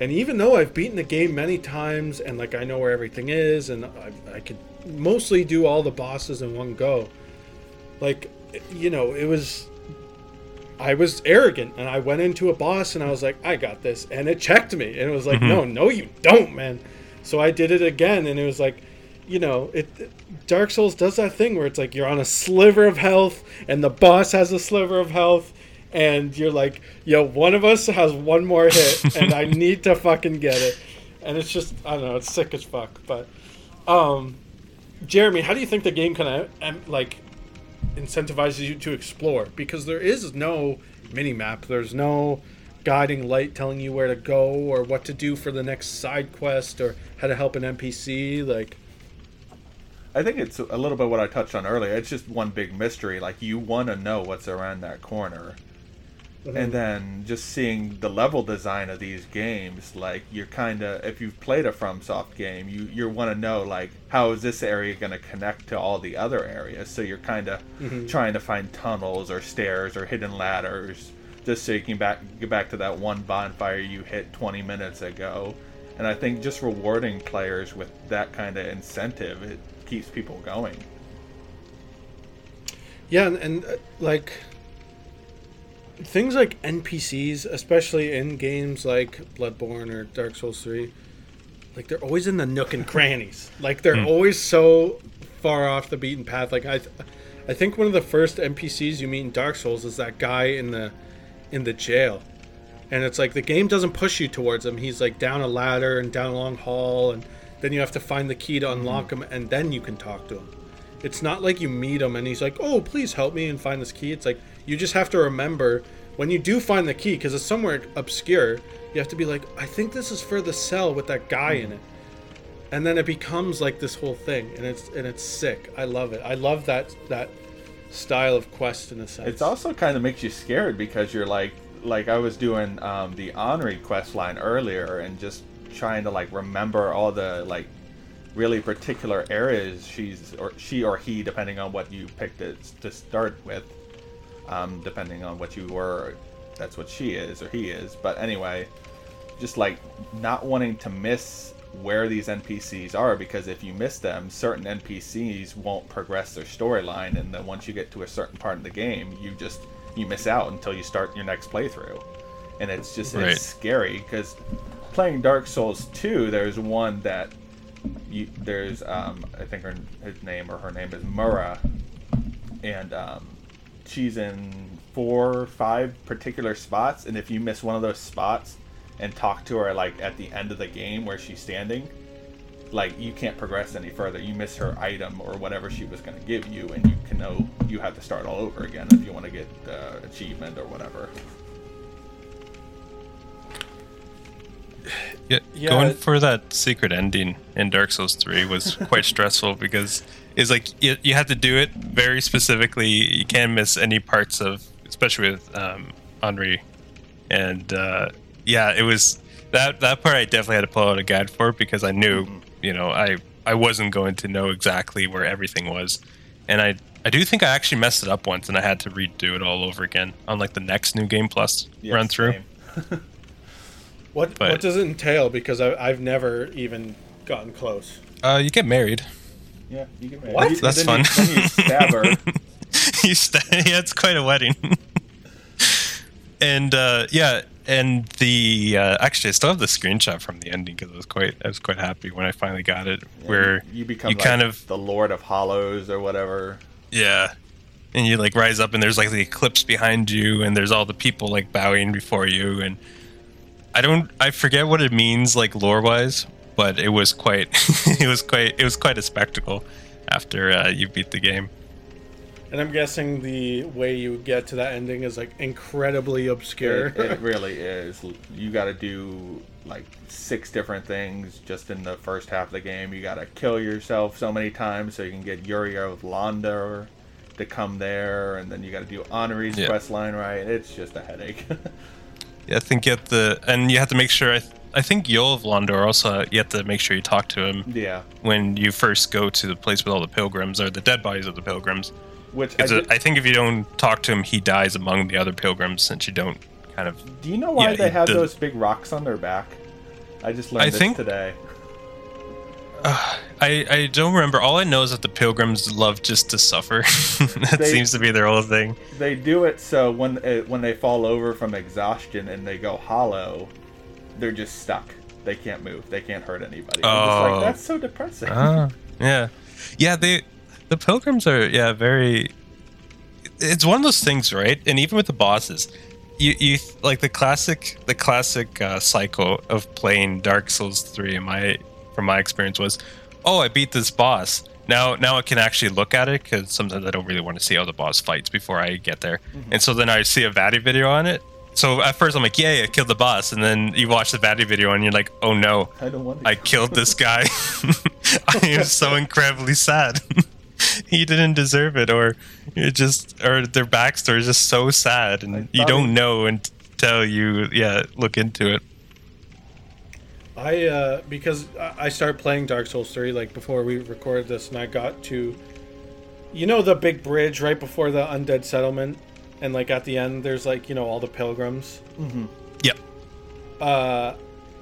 and even though I've beaten the game many times and like I know where everything is, and I, I could mostly do all the bosses in one go, like you know, it was I was arrogant and I went into a boss and I was like, I got this. And it checked me. And it was like, no, no, you don't, man. So I did it again and it was like, you know, it Dark Souls does that thing where it's like you're on a sliver of health and the boss has a sliver of health and you're like, yo, one of us has one more hit and I need to fucking get it. And it's just I don't know, it's sick as fuck. But um Jeremy, how do you think the game kind of um, like incentivizes you to explore because there is no mini map. There's no guiding light telling you where to go or what to do for the next side quest or how to help an NPC. Like, I think it's a little bit what I touched on earlier. It's just one big mystery. Like you want to know what's around that corner, and then just seeing the level design of these games. Like you're kind of, if you've played a FromSoft game, you you want to know like how is this area going to connect to all the other areas. So you're kind of trying to find tunnels or stairs or hidden ladders, just so you can back get back to that one bonfire you hit 20 minutes ago. And I think just rewarding players with that kind of incentive, it keeps people going. yeah, and, and uh, like things like NPCs, especially in games like Bloodborne or Dark Souls 3, like they're always in the nook and crannies. Like they're hmm. always so far off the beaten path. Like I, I think one of the first NPCs you meet in Dark Souls is that guy in the, in the jail, and it's like the game doesn't push you towards him. He's like down a ladder and down a long hall, and then you have to find the key to hmm. unlock him, and then you can talk to him. It's not like you meet him and he's like, "Oh, please help me and find this key." It's like you just have to remember when you do find the key because it's somewhere obscure. You have to be like, "I think this is for the cell with that guy in it," and then it becomes like this whole thing, and it's and it's sick. I love it. I love that that style of quest in a sense. It's also kind of makes you scared because you're like, like I was doing um, the Anri quest line earlier and just trying to like remember all the like really particular areas she's or she or he, depending on what you picked it to start with, um, depending on what you were, that's what she is or he is. But anyway, just like not wanting to miss where these NPCs are because if you miss them, certain NPCs won't progress their storyline, and then once you get to a certain part of the game, you just you miss out until you start your next playthrough, and it's just Right. it's scary because playing Dark Souls 2, there's one that you, there's um, I think her his name or her name is Mura, and um, she's in four five particular spots, and if you miss one of those spots and talk to her like at the end of the game where she's standing, like you can't progress any further. You miss her item or whatever she was going to give you, and you can know you have to start all over again if you want to get the achievement or whatever. Yeah, Yeah, going for that secret ending in Dark Souls 3 was quite stressful because it's like you, you had to do it very specifically. You can't miss any parts of, especially with um, Anri. And uh, yeah, it was that that part I definitely had to pull out a guide for because I knew, you know, I I wasn't going to know exactly where everything was. And I I do think I actually messed it up once and I had to redo it all over again on like the next new game plus Yes, run through. what but- what does it entail? Because I, I've never even gotten close. Uh, you get married. Yeah, you can. What? you- That's fun. You, stab her. you sta yeah, it's quite a wedding. and uh, yeah, and the uh, actually, I still have the screenshot from the ending because I was quite I was quite happy when I finally got it. where you become you like kind of the Lord of Hollows or whatever. yeah, and you like rise up and there's like the eclipse behind you and there's all the people like bowing before you and I don't I forget what it means like lore wise, but it was quite it was quite it was quite a spectacle after uh, you beat the game. And I'm guessing the way you get to that ending is like incredibly obscure. It, it really is. You got to do like six different things just in the first half of the game. You got to kill yourself so many times so you can get Yuri of Londor to come there, and then you got to do Anri's Yeah. quest line right. It's just a headache. Yeah, I think you have to, and you have to make sure. I, I think Yoel of Londor also. Uh, you have to make sure you talk to him yeah, when you first go to the place with all the pilgrims or the dead bodies of the pilgrims. which I did- I think if you don't talk to him, he dies among the other pilgrims since you don't kind of. do you know why yeah, they have does- those big rocks on their back? I just learned I this think- today. I, I don't remember. All I know is that the pilgrims love just to suffer. that They- seems to be their whole thing. They do it so when it, when they fall over from exhaustion and they go hollow, they're just stuck. They can't move. They can't hurt anybody. I'm just Oh. like that's so depressing. Ah, yeah, yeah. They, the pilgrims are yeah very. It's one of those things, right? And even with the bosses, you you like the classic the classic uh, cycle of playing Dark Souls three. In my from my experience was, oh, I beat this boss. Now now I can actually look at it because sometimes I don't really want to see how the boss fights before I get there. And so then I see a Vaati video on it. So at first I'm like, yay, I killed the boss, and then you watch the Vaati video and you're like, oh no, I don't want. To I killed this guy. I am so incredibly sad. he didn't deserve it, or it just, or their backstory is just so sad, and you don't know until you, yeah, look into it. I uh, because I I started playing Dark Souls 3 like before we recorded this, and I got to, you know, the big bridge right before the undead settlement, and like at the end, there's like you know all the pilgrims. mm-hmm. Yep. Uh,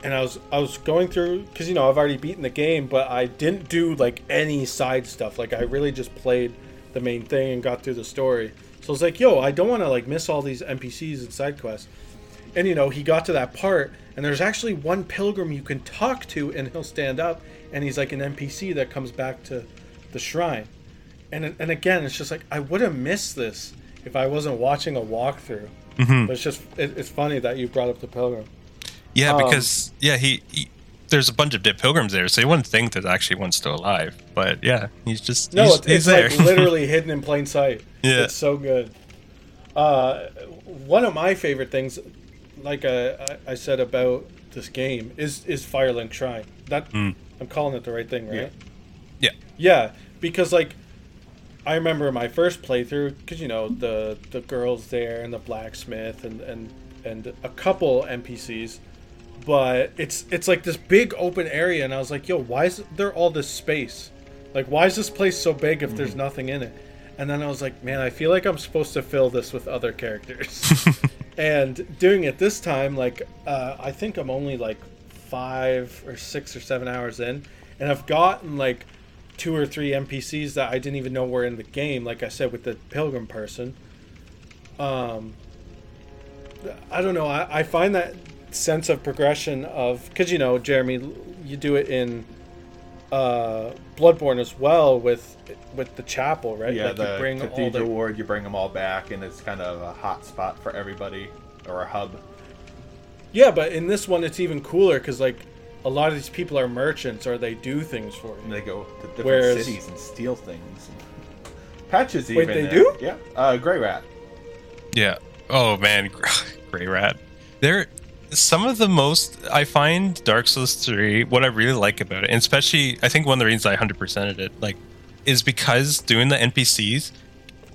and I was I was going through because you know I've already beaten the game, but I didn't do like any side stuff. Like I really just played the main thing and got through the story. So I was like, yo, I don't want to like miss all these NPCs and side quests. And you know, he got to that part, and there's actually one pilgrim you can talk to, and he'll stand up, and he's like an NPC that comes back to the shrine. And and again, it's just like I would have missed this if I wasn't watching a walkthrough. Mhm. But it's just it, it's funny that you brought up the pilgrim. Yeah, Um, because yeah, he, he there's a bunch of dead pilgrims there, so you wouldn't think there's actually one still alive. But yeah, he's just No, he's, it's, he's it's there. like literally hidden in plain sight. Yeah. It's so good. Uh, one of my favorite things, like I, I- I said about this game, is is Firelink Shrine. That Mm. I'm calling it the right thing, right? Yeah. Yeah, because like I remember my first playthrough because you know the the girls there and the blacksmith and and and a couple NPCs, but it's it's like this big open area, and I was like, yo, why is there all this space? Like, why is this place so big if there's nothing in it? And then I was like, man, I feel like I'm supposed to fill this with other characters. and doing it this time, like, uh, I think I'm only like five or six or seven hours in, and I've gotten like two or three NPCs that I didn't even know were in the game. Like I said, with the pilgrim person. Um, I don't know. I, I find that sense of progression of because you know, Jeremy, you do it in uh, Bloodborne as well with with the chapel, right? Yeah, like the you bring all cathedral the ward, you bring them all back, and it's kind of a hot spot for everybody, or a hub. yeah, but in this one it's even cooler because like a lot of these people are merchants or they do things for you. And you. they go to different Whereas- cities and steal things. Patches even. Wait, even. they there. do? Yeah. Uh, Greirat. Yeah. Oh man, Greirat. There, some of the most I find Dark Souls three. What I really like about it, and especially I think one of the reasons I hundred percented it, like, is because doing the NPCs,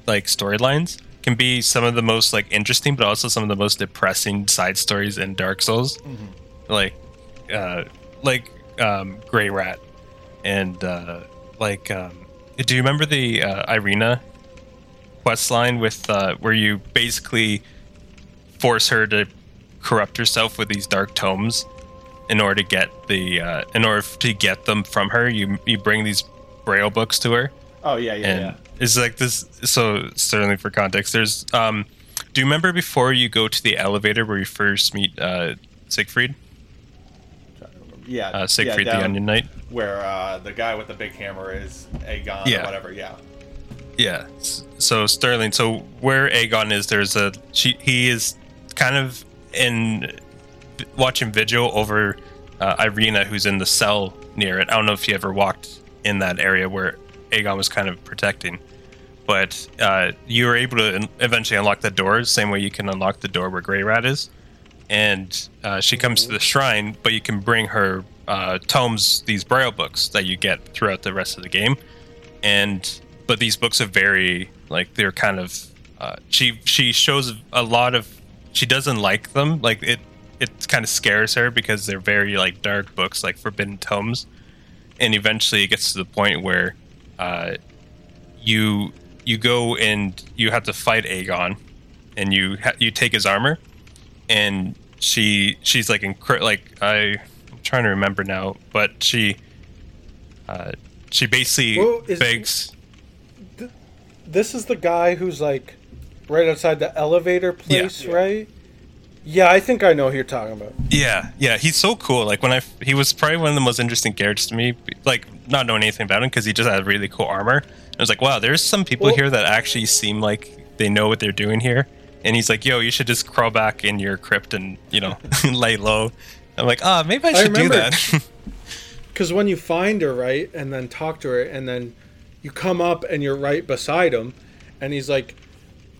like storylines, can be some of the most like interesting, but also some of the most depressing side stories in Dark Souls. Like, uh, like um, Greirat, and uh, like, um, do you remember the uh, Irina quest line with uh, where you basically force her to corrupt herself with these dark tomes in order to get the uh, in order to get them from her? You you bring these braille books to her? Oh yeah, yeah, and yeah. it's like this so certainly for context there's um do you remember before you go to the elevator where you first meet uh siegfried Yeah. uh siegfried yeah, the onion knight Where uh, the guy with the big hammer is Eygon Yeah. or whatever. Yeah. Yeah. So Sterling, so where Eygon is, there's a she. He is kind of in watching vigil over uh, Irina, who's in the cell near it. I don't know if you ever walked in that area where Eygon was kind of protecting, but uh, you were able to eventually unlock the doors, same way you can unlock the door where Greirat is. And uh, she comes to the shrine, but you can bring her uh, tomes, these braille books that you get throughout the rest of the game. And but these books are very like they're kind of uh, she she shows a lot of she doesn't like them. Like it it kind of scares her because they're very like dark books like forbidden tomes. And eventually it gets to the point where uh, you you go and you have to fight Eygon, and you ha- you take his armor, and she she's like incre- like I I'm trying to remember now, but she uh, she basically Well, is- begs. This is the guy who's like right outside the elevator place, Yeah. right? Yeah, I think I know who you're talking about. Yeah, yeah, he's so cool. Like when I, he was probably one of the most interesting characters to me. Like not knowing anything about him because he just had really cool armor. I was like, wow, there's some people Well- here that actually seem like they know what they're doing here. And he's like, yo, you should just crawl back in your crypt and you know lay low. I'm like, ah, maybe I I should do remember- that. Because when you find her, right, and then talk to her, and then you come up and you're right beside him, and he's like,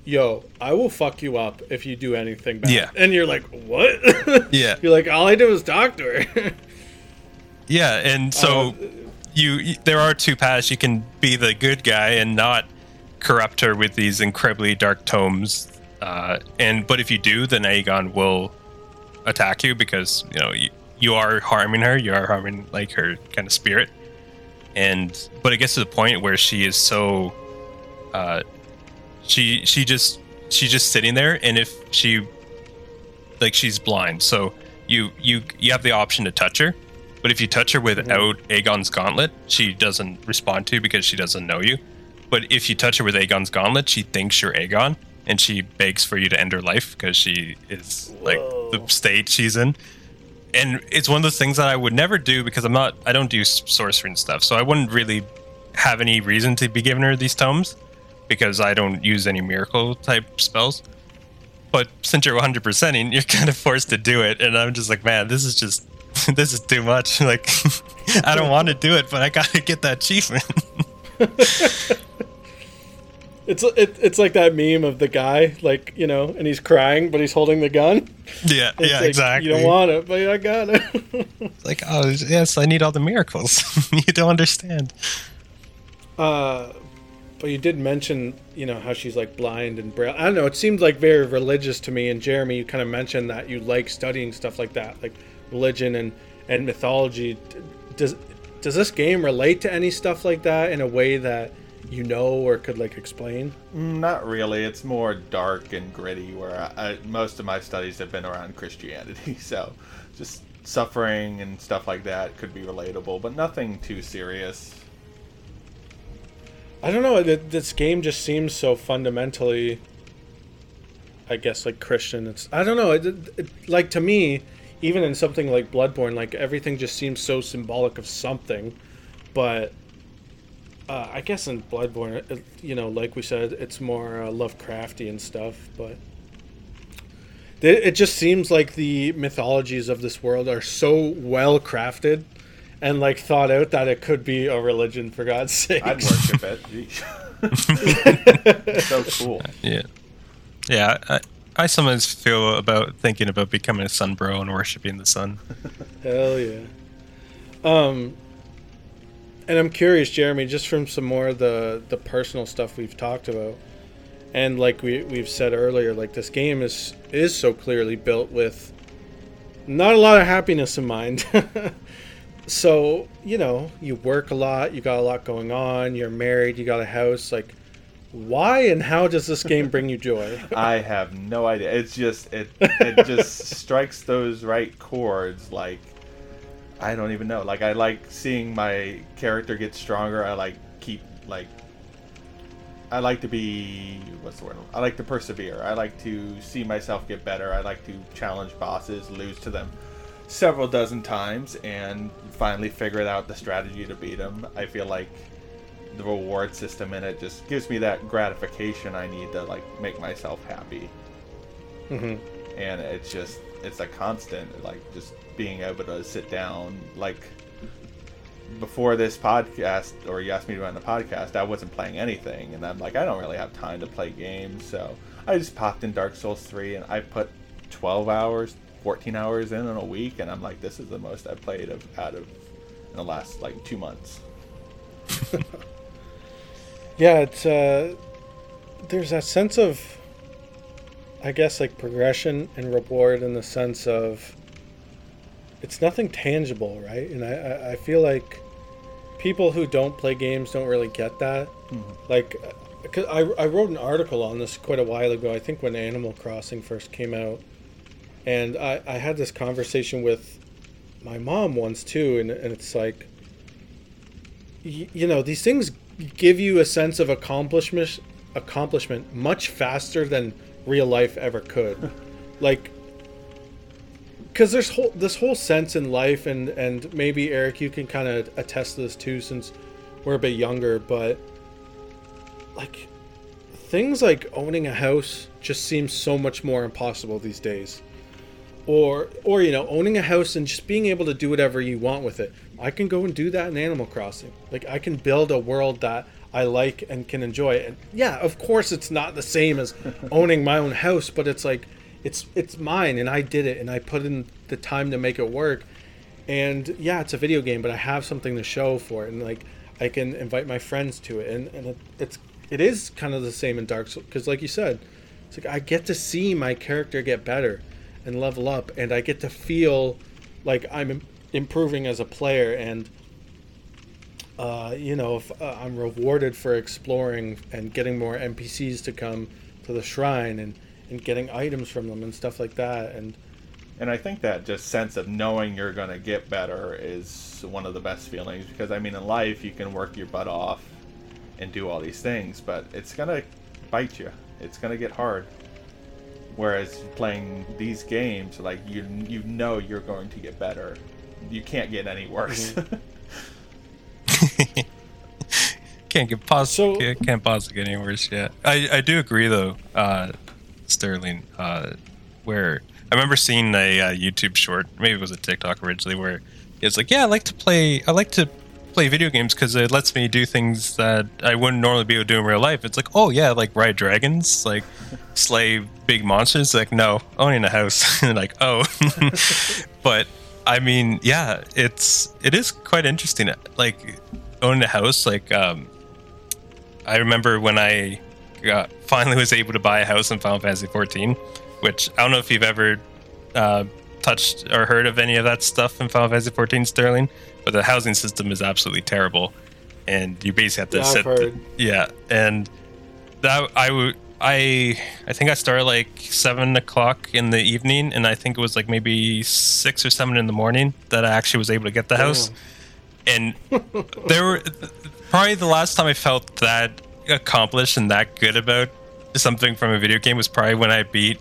"Yo, I will fuck you up if you do anything bad." Yeah. And you're like, "What?" yeah, You're like, "All I did was talk to her." yeah, and so Uh, you there are two paths. You can be the good guy and not corrupt her with these incredibly dark tomes. Uh, and but if you do, then Eygon will attack you because you know you, you are harming her. You are harming like her kind of spirit. And but it gets to the point where she is so, uh, she she just she's just sitting there, and if she like she's blind, so you you you have the option to touch her, but if you touch her without Eygon's gauntlet, she doesn't respond to you because she doesn't know you. But if you touch her with Eygon's gauntlet, she thinks you're Eygon, and she begs for you to end her life because she is like the state she's in. And it's one of those things that I would never do because I'm not, I don't do sorcery and stuff, so I wouldn't really have any reason to be giving her these tomes because I don't use any miracle type spells. But since you're 100%ing, you're kind of forced to do it, and I'm just like, man, this is just, this is too much. Like, I don't want to do it, but I gotta get that achievement. It's it, it's like that meme of the guy, like you know, and he's crying, but he's holding the gun. yeah, It's yeah, like, exactly. You don't want it, but I got it. It's like, oh yes, I need all the miracles. you don't understand. Uh, but you did mention, you know, how she's like blind and braille. I don't know. It seemed like very religious to me. And Jeremy, you kind of mentioned that you like studying stuff like that, like religion and and mythology. Does does this game relate to any stuff like that in a way that you know or could like explain? Not really. It's more dark and gritty. Where I, I, most of my studies have been around Christianity, so just suffering and stuff like that could be relatable, but nothing too serious. I don't know. th- This game just seems so fundamentally, I guess, like Christian. It's I don't know. It, it, like to me, even in something like Bloodborne, like everything just seems so symbolic of something. But uh, I guess in Bloodborne, it, you know, like we said, it's more uh, Lovecrafty and stuff. But it, it just seems like the mythologies of this world are so well crafted. And like thought out that it could be a religion for God's sake. I'd worship it. So cool. Yeah, yeah. I, I sometimes feel about thinking about becoming a sun bro and worshiping the sun. Hell yeah. Um, and I'm curious, Jeremy, just from some more of the the personal stuff we've talked about, and like we we've said earlier, like this game is is so clearly built with not a lot of happiness in mind. so you know, you work a lot, you got a lot going on, you're married, you got a house, like. Why and how does this game bring you joy? I have no idea. It's just it it just strikes those right chords like I don't even know. Like I like seeing my character get stronger. I like keep like I like to be what's the word? I like to persevere. I like to see myself get better. I like to challenge bosses, lose to them several dozen times and finally figure out the strategy to beat them. I feel like the reward system in it just gives me that gratification I need to like make myself happy. hmm And it's just it's a constant like just being able to sit down like before this podcast, or you asked me to run the podcast, I wasn't playing anything, and I'm like, I don't really have time to play games, so I just popped in Dark Souls 3, and I put 12 hours, 14 hours in in a week, and I'm like, this is the most I've played of out of in the last like two months. Yeah, it's uh, there's that sense of, I guess, like progression and reward in the sense of, it's nothing tangible, right? And I, I, I feel like people who don't play games don't really get that. Mm-hmm. Like, uh, cause I, I wrote an article on this quite a while ago. I think when Animal Crossing first came out, and I, I had this conversation with my mom once too, and, and it's like, y- you know, these things give you a sense of accomplishment accomplishment much faster than real life ever could. like because there's whole this whole sense in life and and maybe Eric you can kind of attest to this too since we're a bit younger but like things like owning a house just seems so much more impossible these days. Or or you know owning a house and just being able to do whatever you want with it. I can go and do that in animal crossing. Like i can build a world that i like and can enjoy. And yeah of course it's not the same as owning my own house but it's like it's it's mine and i did it and i put in the time to make it work. And yeah it's a video game but i have something to show for it and like i can invite my friends to it and, and it, it's it is kind of the same in dark souls because like you said it's like i get to see my character get better and level up and i get to feel like i'm im- improving as a player and uh, you know if uh, i'm rewarded for exploring and getting more npcs to come to the shrine and and getting items from them and stuff like that and And I think that just sense of knowing you're going to get better is one of the best feelings because I mean in life you can work your butt off and do all these things, but it's going to bite you. It's going to get hard. Whereas playing these games like you you know you're going to get better. You can't get any worse. can't get pos- So- can't, can't possibly get any worse yet. I, I do agree though, uh, Sterling, uh, where I remember seeing a uh, YouTube short, maybe it was a TikTok originally, where it's like, yeah, I like to play, I like to play video games because it lets me do things that I wouldn't normally be able to do in real life. It's like, oh yeah, like ride dragons, like slay big monsters. Like no, owning a house. like oh, but I mean, yeah, it's it is quite interesting. Like owning a house, like um, I remember when I got, finally was able to buy a house in Final Fantasy 14, which I don't know if you've ever uh, touched or heard of any of that stuff in Final Fantasy 14, Sterling, but the housing system is absolutely terrible, and you basically have to Yeah, sit. heard. yeah, and that I would. I I think I started like seven o'clock in the evening, and I think it was like maybe six or seven in the morning that I actually was able to get the house. And there were probably the last time I felt that accomplished and that good about something from a video game was probably when I beat,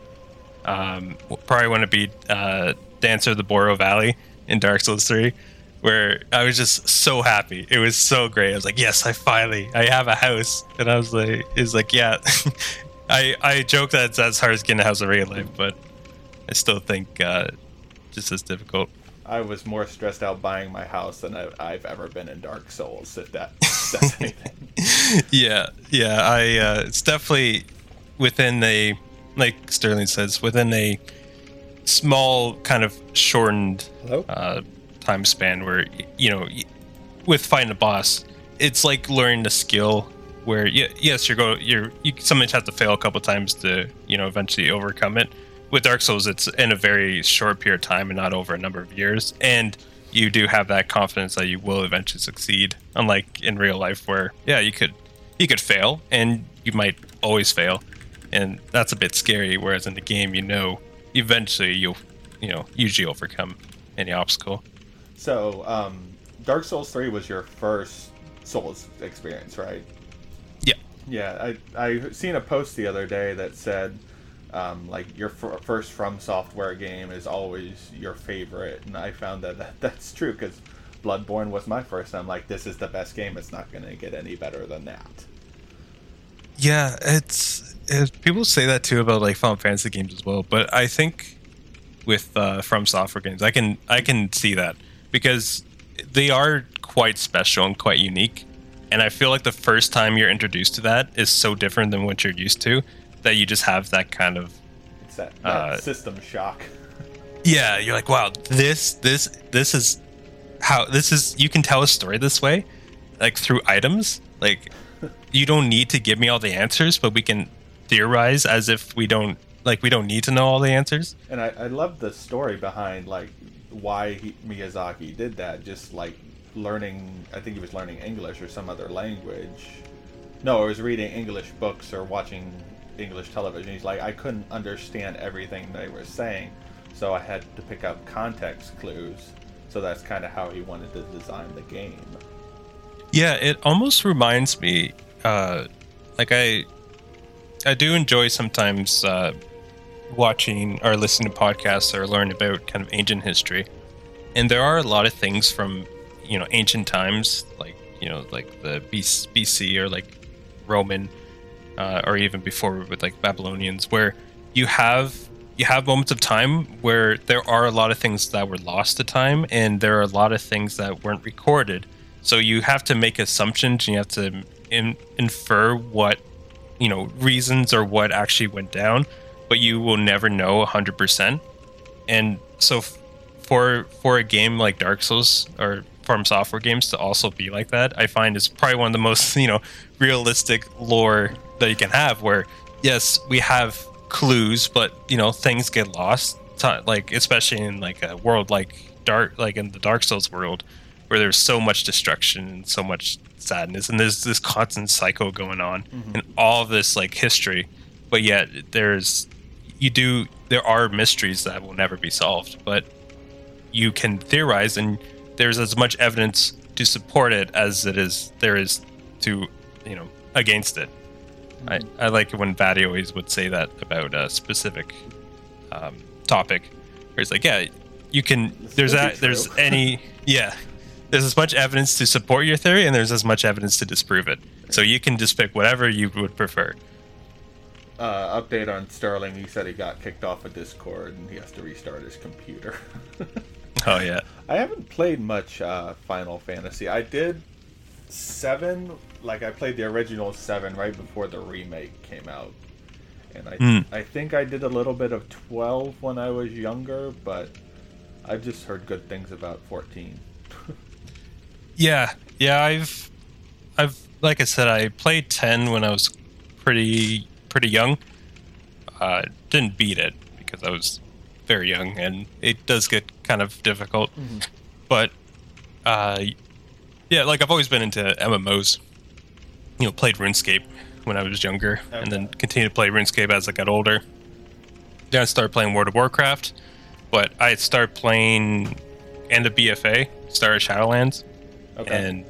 um, probably when I beat uh, Dancer of the Boreal Valley in Dark Souls Three, where I was just so happy. It was so great. I was like, yes, I finally I have a house, and I was like, is like, yeah. I I joke that it's as hard as getting a house in real life, but I still think uh, just as difficult. I was more stressed out buying my house than I, I've ever been in Dark Souls. If that says anything. yeah, yeah. I uh, it's definitely within a like Sterling says within a small kind of shortened uh, time span where you know with fighting a boss, it's like learning a skill where y- yes you're going you're you sometimes have to fail a couple times to you know eventually overcome it. With Dark Souls, it's in a very short period of time and not over a number of years, and you do have that confidence that you will eventually succeed. Unlike in real life, where yeah, you could you could fail and you might always fail, and that's a bit scary. Whereas in the game, you know, eventually you'll you know usually overcome any obstacle. so, um, Dark Souls Three was your first Souls experience, right? Yeah. Yeah, I I seen a post the other day that said, um, like your f- first From Software game is always your favorite, and I found that, that that's true because Bloodborne was my first. And I'm like, this is the best game. It's not going to get any better than that. Yeah, it's, people say that too about like Final Fantasy games as well, but I think with uh, From Software games, I can I can see that because they are quite special and quite unique. And I feel like the first time you're introduced to that is so different than what you're used to that you just have that kind of It's that, that Uh, system shock. yeah, you're like, wow, this this this is how this is you can tell a story this way, like through items. Like you don't need to give me all the answers, but we can theorize as if we don't like we don't need to know all the answers. And I, I love the story behind like why he, Miyazaki did that. Just like learning, I think he was learning English or some other language. No, it was reading English books or watching English television. He's like, I couldn't understand everything they were saying, so I had to pick up context clues. So that's kind of how he wanted to design the game. Yeah, it almost reminds me, uh, like I, I do enjoy sometimes uh, watching or listening to podcasts or learn about kind of ancient history, and there are a lot of things from you know ancient times, like you know like the BC, BC or like Roman, uh, or even before with like Babylonians, where you have you have moments of time where there are a lot of things that were lost to time, and there are a lot of things that weren't recorded. So you have to make assumptions, and you have to in, infer what you know reasons or what actually went down, but you will never know hundred percent. And so, f- for for a game like Dark Souls or From Software games to also be like that, I find is probably one of the most you know realistic lore that you can have. Where yes, we have clues, but you know things get lost. Like especially in like a world like Dark, like in the Dark Souls world, where there's so much destruction and so much sadness, and there's this constant cycle going on, mm-hmm. and all of this like history, but yet there's you do there are mysteries that will never be solved, but you can theorize, and there's as much evidence to support it as it is there is to you know against it. I, I like it when Vaati always would say that about a specific um, topic. Where it's like, yeah, you can. There's that. There's any. Yeah, there's as much evidence to support your theory, and there's as much evidence to disprove it. So you can just pick whatever you would prefer. Uh, update on Sterling. He said he got kicked off of Discord and he has to restart his computer. Oh yeah. I haven't played much uh, Final Fantasy. I did seven, like I played the original seven right before the remake came out, and I Hmm. I think I did a little bit of twelve when I was younger, but I've just heard good things about fourteen. Yeah, yeah. I've, I've like I said, I played ten when I was pretty pretty young. Uh, didn't beat it because I was very young, and it does get kind of difficult. But, uh, yeah, like I've always been into MMOs. You know, played RuneScape when I was younger, and then continued to play RuneScape as I got older. Then I started playing World of Warcraft, but I started playing end of BFA, Star of Shadowlands. Okay. And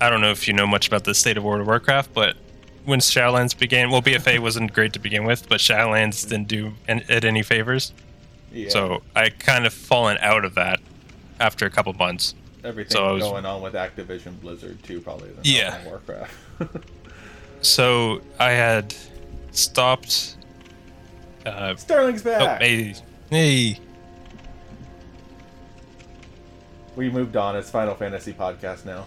I don't know if you know much about the state of World of Warcraft, but when Shadowlands began, well, BFA wasn't great to begin with, but Shadowlands didn't do an- it any favors. yeah, So I kind of fallen out of that after a couple months. Everything so was- going on with Activision Blizzard too, probably than Yeah. Warcraft. So I had stopped. Uh, Sterling's oh, back. hey, hey, We moved on. It's Final Fantasy podcast now.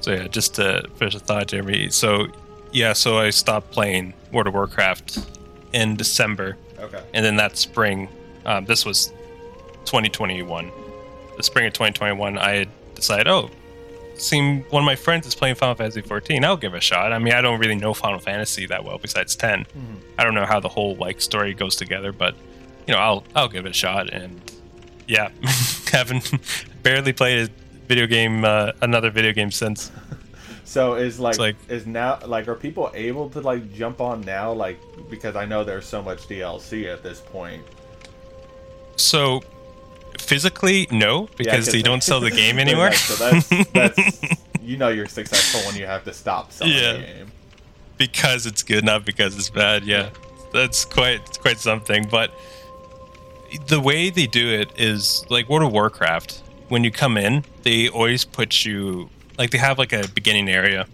So yeah, just to finish the thought, Jeremy. So yeah, so I stopped playing World of Warcraft in December, Okay. and then that spring, um, this was 2021. The spring of 2021, I decided, oh, seem one of my friends is playing Final Fantasy 14. I'll give it a shot. I mean, I don't really know Final Fantasy that well besides 10. I don't know how the whole like story goes together, but you know, I'll I'll give it a shot. And yeah, haven't barely played a video game, uh, another video game since. So is like, like- is now like are people able to like jump on now like because I know there's so much DLC at this point. So physically, no, because 'cause- they don't sell the game anymore. Yeah, so that's that's you know you're successful when you have to stop selling Yeah. the game. because it's good, not because it's bad. Yeah, that's quite quite something. But the way they do it is like World of Warcraft. When you come in, they always put you like they have like a beginning area,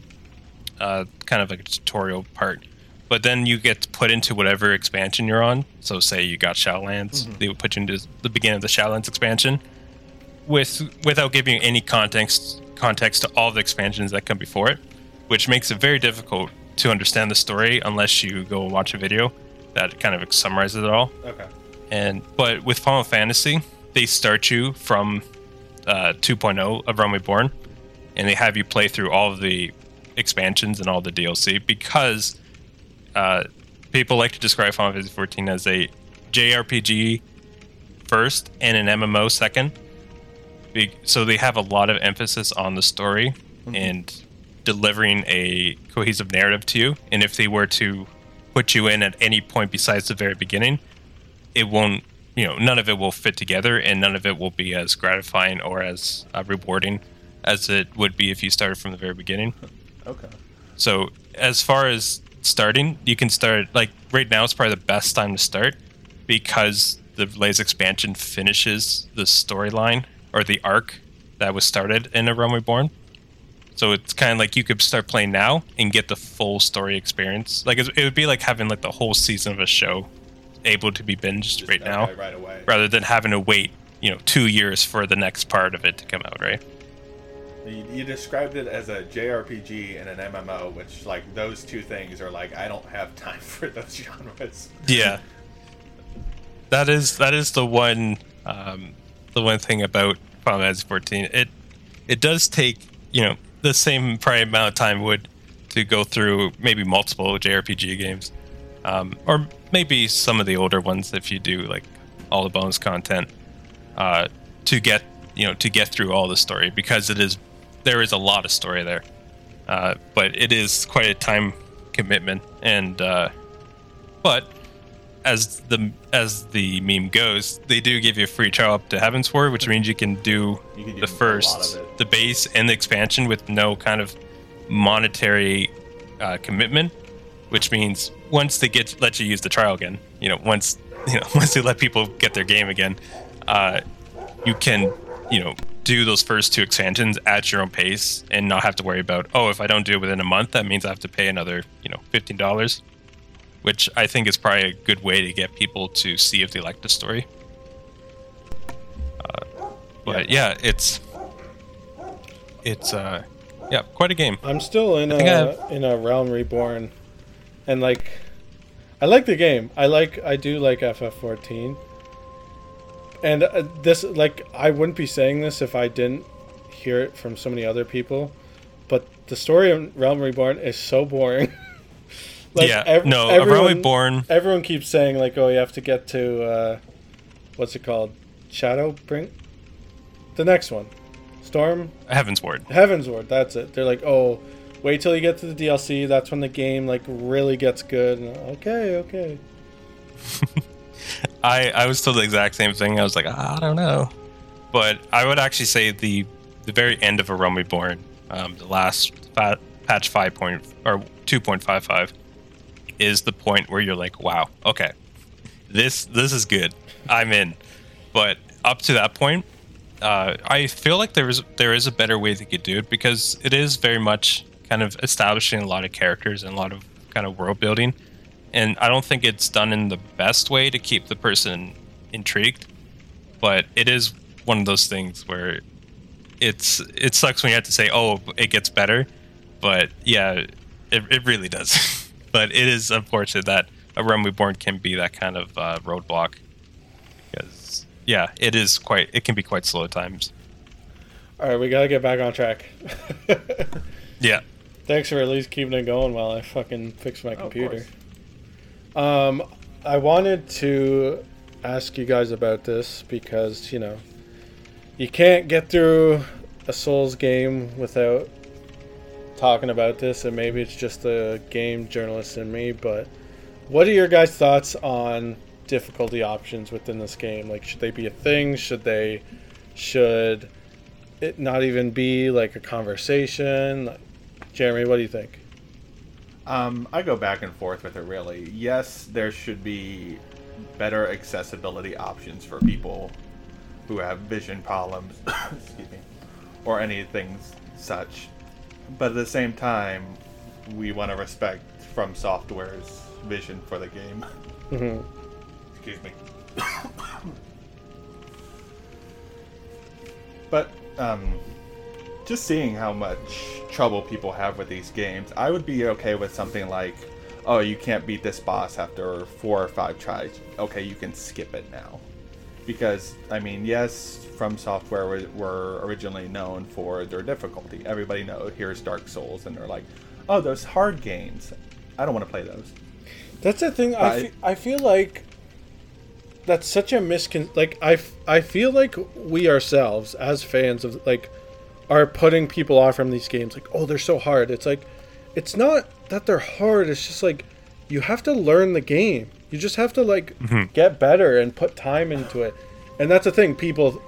uh, kind of like a tutorial part. But then you get put into whatever expansion you're on. So say you got Shadowlands, they would put you into the beginning of the Shadowlands expansion. with without giving any context context to all the expansions that come before it, which makes it very difficult to understand the story unless you go and watch a video that kind of summarizes it all. Okay. And but with Final Fantasy, they start you from uh, 2.0 of Realm Reborn, and they have you play through all of the expansions and all the DLC because uh, people like to describe Final Fantasy 14 as a JRPG first and an MMO second. So they have a lot of emphasis on the story and delivering a cohesive narrative to you. And if they were to put you in at any point besides the very beginning, it won't you know none of it will fit together and none of it will be as gratifying or as uh, rewarding as it would be if you started from the very beginning Okay. so as far as starting you can start like right now is probably the best time to start because the latest expansion finishes the storyline or the arc that was started in a realm reborn. So it's kind of like you could start playing now and get the full story experience. Like it's- it would be like having like the whole season of a show able to be binged right now right rather than having to wait, you know, two years for the next part of it to come out, right? You, you described it as a JRPG and an MMO, which like those two things are like I don't have time for those genres. Yeah. That is that is the one um, the one thing about Final Fantasy 14. It it does take you know the same probably amount of time would to go through maybe multiple JRPG games, um, or maybe some of the older ones if you do like all the bonus content uh, to get you know to get through all the story because it is there is a lot of story there, uh, but it is quite a time commitment and uh, but as the as the meme goes, they do give you a free trial up to Heavensward, which means you can do You can do the first, the base, and the expansion with no kind of monetary uh, commitment. Which means once they get let you use the trial again, you know, once you know once they let people get their game again, uh, you can you know do those first two expansions at your own pace and not have to worry about oh if I don't do it within a month that means I have to pay another you know fifteen dollars which I think is probably a good way to get people to see if they like the story. Uh, but yeah. it's it's uh yeah quite a game. I'm still in I a in a Realm Reborn, and like, I like the game. I like I do like FF14, and uh, this like I wouldn't be saying this if I didn't hear it from so many other people, but the story of Realm Reborn is so boring. like, yeah, ev- no, everyone- Realm Reborn. Everyone keeps saying like, "Oh, you have to get to uh, what's it called? Shadow Brink." The next one, Storm Heavensward. Heaven's Ward. That's it. They're like, "Oh, wait till you get to the DLC. That's when the game like really gets good." And, okay, okay. I I was told the exact same thing. I was like, "Ah, I don't know, but I would actually say the the very end of a Realm Reborn, um, the last fa- patch five point or two point five five, is the point where you're like, wow, okay, this this is good. I'm in. But up to that point, uh, I feel like there is there is a better way they could do it because it is very much kind of establishing a lot of characters and a lot of kind of world building, and I don't think it's done in the best way to keep the person intrigued. But it is one of those things where it's it sucks when you have to say, oh, it gets better, but yeah, it, it really does. but it is unfortunate that a Realm Reborn can be that kind of uh, roadblock because yeah, it is quite it can be quite slow at times. All right, we gotta get back on track. Yeah. Thanks for at least keeping it going while I fucking fix my Of computer. Um, I wanted to ask you guys about this because you know you can't get through a Souls game without talking about this, and maybe it's just the game journalist in me. But what are your guys' thoughts on difficulty options within this game? Like, should they be a thing? Should they? Should it not even be like a conversation? Jeremy, what do you think? Um, I go back and forth with it really. Yes, there should be better accessibility options for people who have vision problems, excuse me, or anything such. But at the same time, we want to respect From Software's vision for the game. Mhm. Excuse me. But um, just seeing how much trouble people have with these games, I would be okay with something like, oh, you can't beat this boss after four or five tries. Okay, you can skip it now. Because, I mean, yes, From Software were, originally known for their difficulty. Everybody knows, here's Dark Souls, and they're like, oh, those hard games. I don't want to play those. That's the thing. I, I- fe- I feel like that's such a miscon. Like I, f- I feel like we ourselves as fans of like are putting people off from these games. Like, oh, they're so hard. It's like, it's not that they're hard. It's just like you have to learn the game. You just have to like mm-hmm. get better and put time into it. And that's the thing. People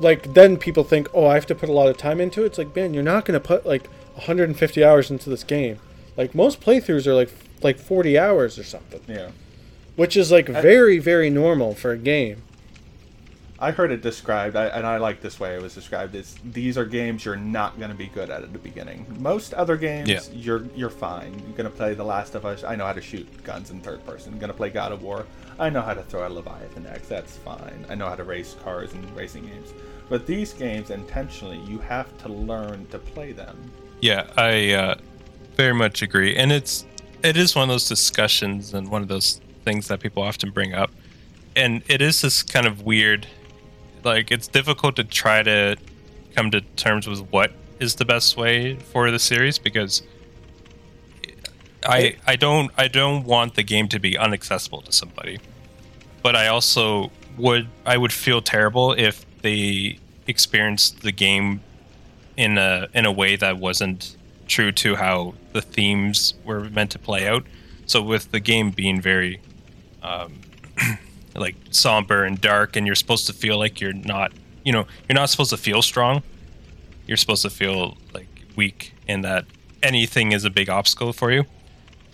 like then people think, oh, I have to put a lot of time into it. It's like, man, you're not gonna put like 150 hours into this game. Like most playthroughs are like like 40 hours or something, Yeah. which is like very very normal for a game. I heard it described, I, and I like this way it was described. Is these are games you're not going to be good at at the beginning. Most other games, Yeah. you're you're fine. You're going to play The Last of Us. I know how to shoot guns in third person. going to play God of War. I know how to throw a Leviathan Axe. That's fine. I know how to race cars in racing games. But these games, intentionally, you have to learn to play them. Yeah, I uh, very much agree, and it's it is one of those discussions and one of those things that people often bring up, and it is this kind of weird, like it's difficult to try to come to terms with what is the best way for the series because I I don't I don't want the game to be inaccessible to somebody, but I also would I would feel terrible if they experienced the game in a in a way that wasn't true to how the themes were meant to play out. So with the game being very um, like somber and dark, and you're supposed to feel like you're not, you know, you're not supposed to feel strong. You're supposed to feel like weak, and that anything is a big obstacle for you.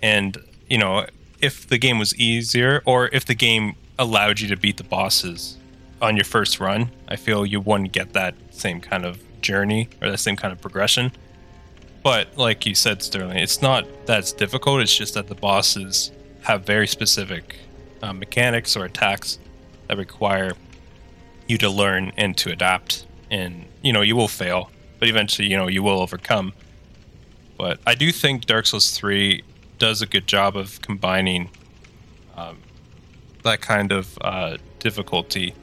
And you know, if the game was easier, or if the game allowed you to beat the bosses on your first run, I feel you wouldn't get that same kind of journey or that same kind of progression. But like you said, Sterling, it's not that's difficult. It's just that the bosses have very specific uh, mechanics or attacks that require you to learn and to adapt. And you know you will fail, but eventually you know you will overcome. But I do think Dark Souls Three does a good job of combining um, that kind of uh, difficulty.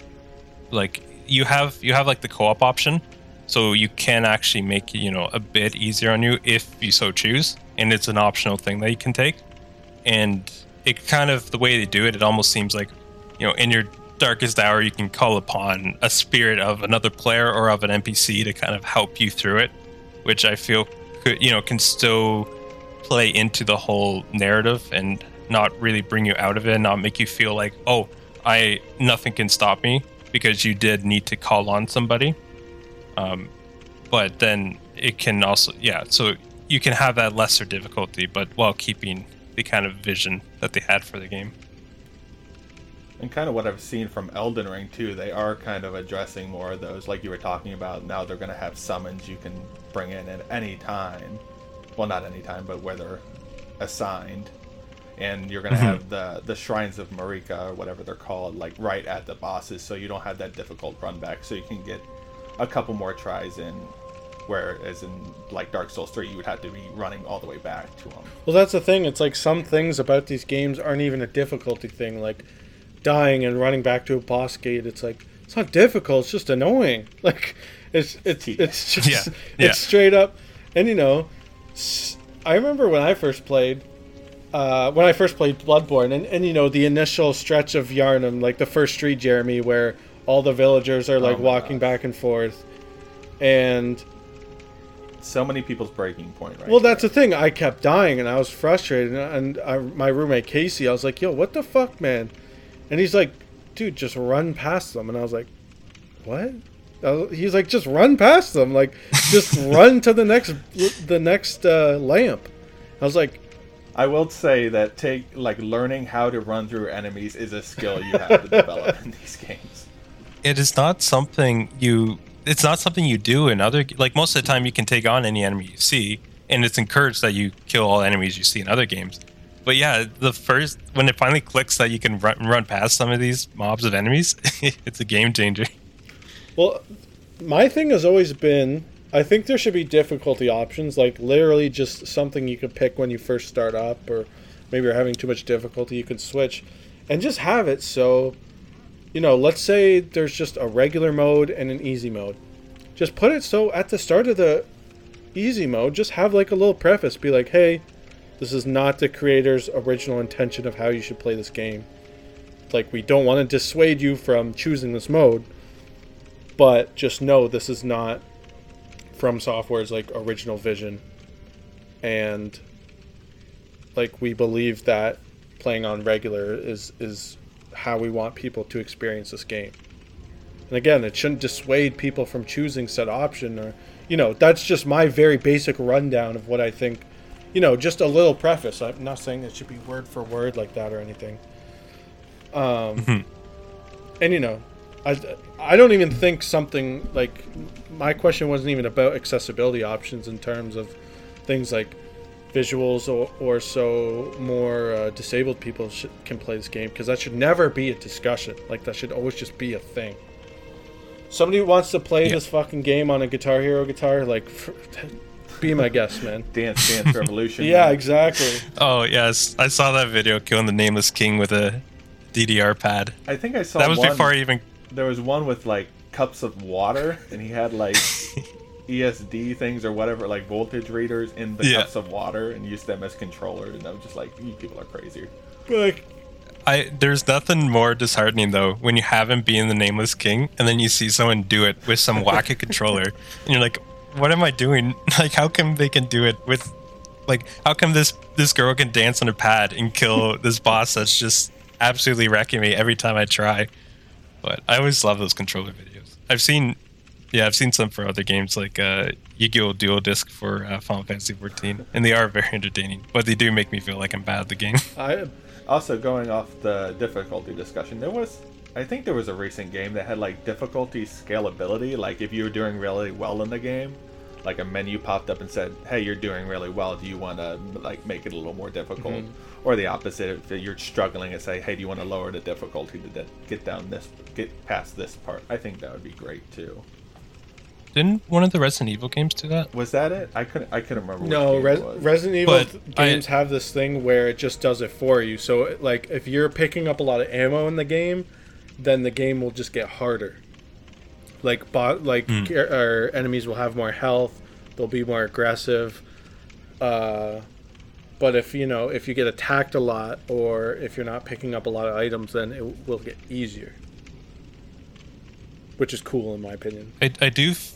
Like you have you have like the co-op option, so you can actually make you know a bit easier on you if you so choose, and it's an optional thing that you can take. And it kind of the way they do it, it almost seems like you know in your darkest hour you can call upon a spirit of another player or of an NPC to kind of help you through it, which I feel could you know can still play into the whole narrative and not really bring you out of it, and not make you feel like oh I nothing can stop me because you did need to call on somebody. Um, but then it can also yeah so you can have that lesser difficulty but while keeping the kind of vision that they had for the game And kind of what I've seen from Elden Ring too, they are kind of addressing more of those, like you were talking about. Now they're going to have summons you can bring in at any time. Well, not any time, but where they're assigned. And you're going to mm-hmm. have the the shrines of Marika or whatever they're called, like right at the bosses, so you don't have that difficult run back. So you can get a couple more tries in. Whereas in like Dark Souls 3, you would have to be running all the way back to them. Well, that's the thing. It's like some things about these games aren't even a difficulty thing. Like dying and running back to a boss gate. It's like it's not difficult. It's just annoying. Like it's it's it's just Yeah, yeah. it's straight up. And you know, I remember when I first played. Uh, when I first played Bloodborne, and, and you know the initial stretch of Yharnam, like the first street Jeremy, where all the villagers are like Oh walking gosh. back and forth, and So many people's breaking point, right? well, that's the thing. I kept dying, and I was frustrated. And I, my roommate Casey, I was like, "Yo, what the fuck, man?" And he's like, "Dude, just run past them." And I was like, "What?" Was- He's like, "Just run past them. Like, just run to the next, the next uh, lamp." I was like, I will say that take like learning how to run through enemies is a skill you have to develop in these games. it is not something you it's not something you do in other like most of the time you can take on any enemy you see and it's encouraged that you kill all enemies you see in other games. But yeah the first when it finally clicks that you can run, run past some of these mobs of enemies it's a game changer. "Well, my thing has always been I think there should be difficulty options, like literally just something you could pick when you first start up, or maybe you're having too much difficulty, you could switch, and just have it so, you know, let's say there's just a regular mode and an easy mode. Just put it so at the start of the easy mode, just have like a little preface, be like, hey, this is not the creator's original intention of how you should play this game. Like, we don't want to dissuade you from choosing this mode, but just know this is not from Software's like original vision, and like we believe that playing on regular is is how we want people to experience this game. And again, it shouldn't dissuade people from choosing said option, or you know, that's just my very basic rundown of what I think. You know, just a little preface. I'm not saying it should be word for word like that or anything. Um, and you know, I, I don't even think something like my question wasn't even about accessibility options in terms of things like visuals or, or so more uh, disabled people sh- can play this game because that should never be a discussion like that should always just be a thing somebody wants to play Yeah. this fucking game on a guitar hero guitar like be my guest man Dance Dance Revolution. yeah exactly Oh yes, I saw that video killing the nameless king with a DDR pad. I think I saw That was one, before I even. there was one with like cups of water and he had like ESD things or whatever, like voltage readers in the Yeah. cups of water and use them as controllers. And I was just like, you people are crazy. like I there's nothing more disheartening though when you have him being the nameless king and then you see someone do it with some wacky controller and you're like, what am I doing? Like, how come they can do it with, like, how come this this girl can dance on a pad and kill this boss that's just absolutely wrecking me every time I try? But I always love those controller videos. I've seen, yeah, I've seen some for other games like uh, Yu-Gi-Oh! Duel Disk for uh, Final Fantasy 14, and they are very entertaining. But they do make me feel like I'm bad at the game. i Also, going off the difficulty discussion, there was, I think there was a recent game that had like difficulty scalability. Like if you were doing really well in the game, like a menu popped up and said, "Hey, you're doing really well. Do you want to like make it a little more difficult?" Or the opposite, if you're struggling, and say, "Hey, do you want to lower the difficulty to de- get down this, get past this part?" I think that would be great too. Didn't one of the Resident Evil games do that? Was that it? I couldn't. I couldn't remember. No, which game Res- it was. Resident Evil But th- I- games have this thing where it just does it for you. So, like, if you're picking up a lot of ammo in the game, then the game will just get harder. Like, bot, like, Hmm. char- or enemies will have more health. They'll be more aggressive. Uh, but if you know, if you get attacked a lot, or if you're not picking up a lot of items, then it will get easier. Which is cool, in my opinion. I, I do, f-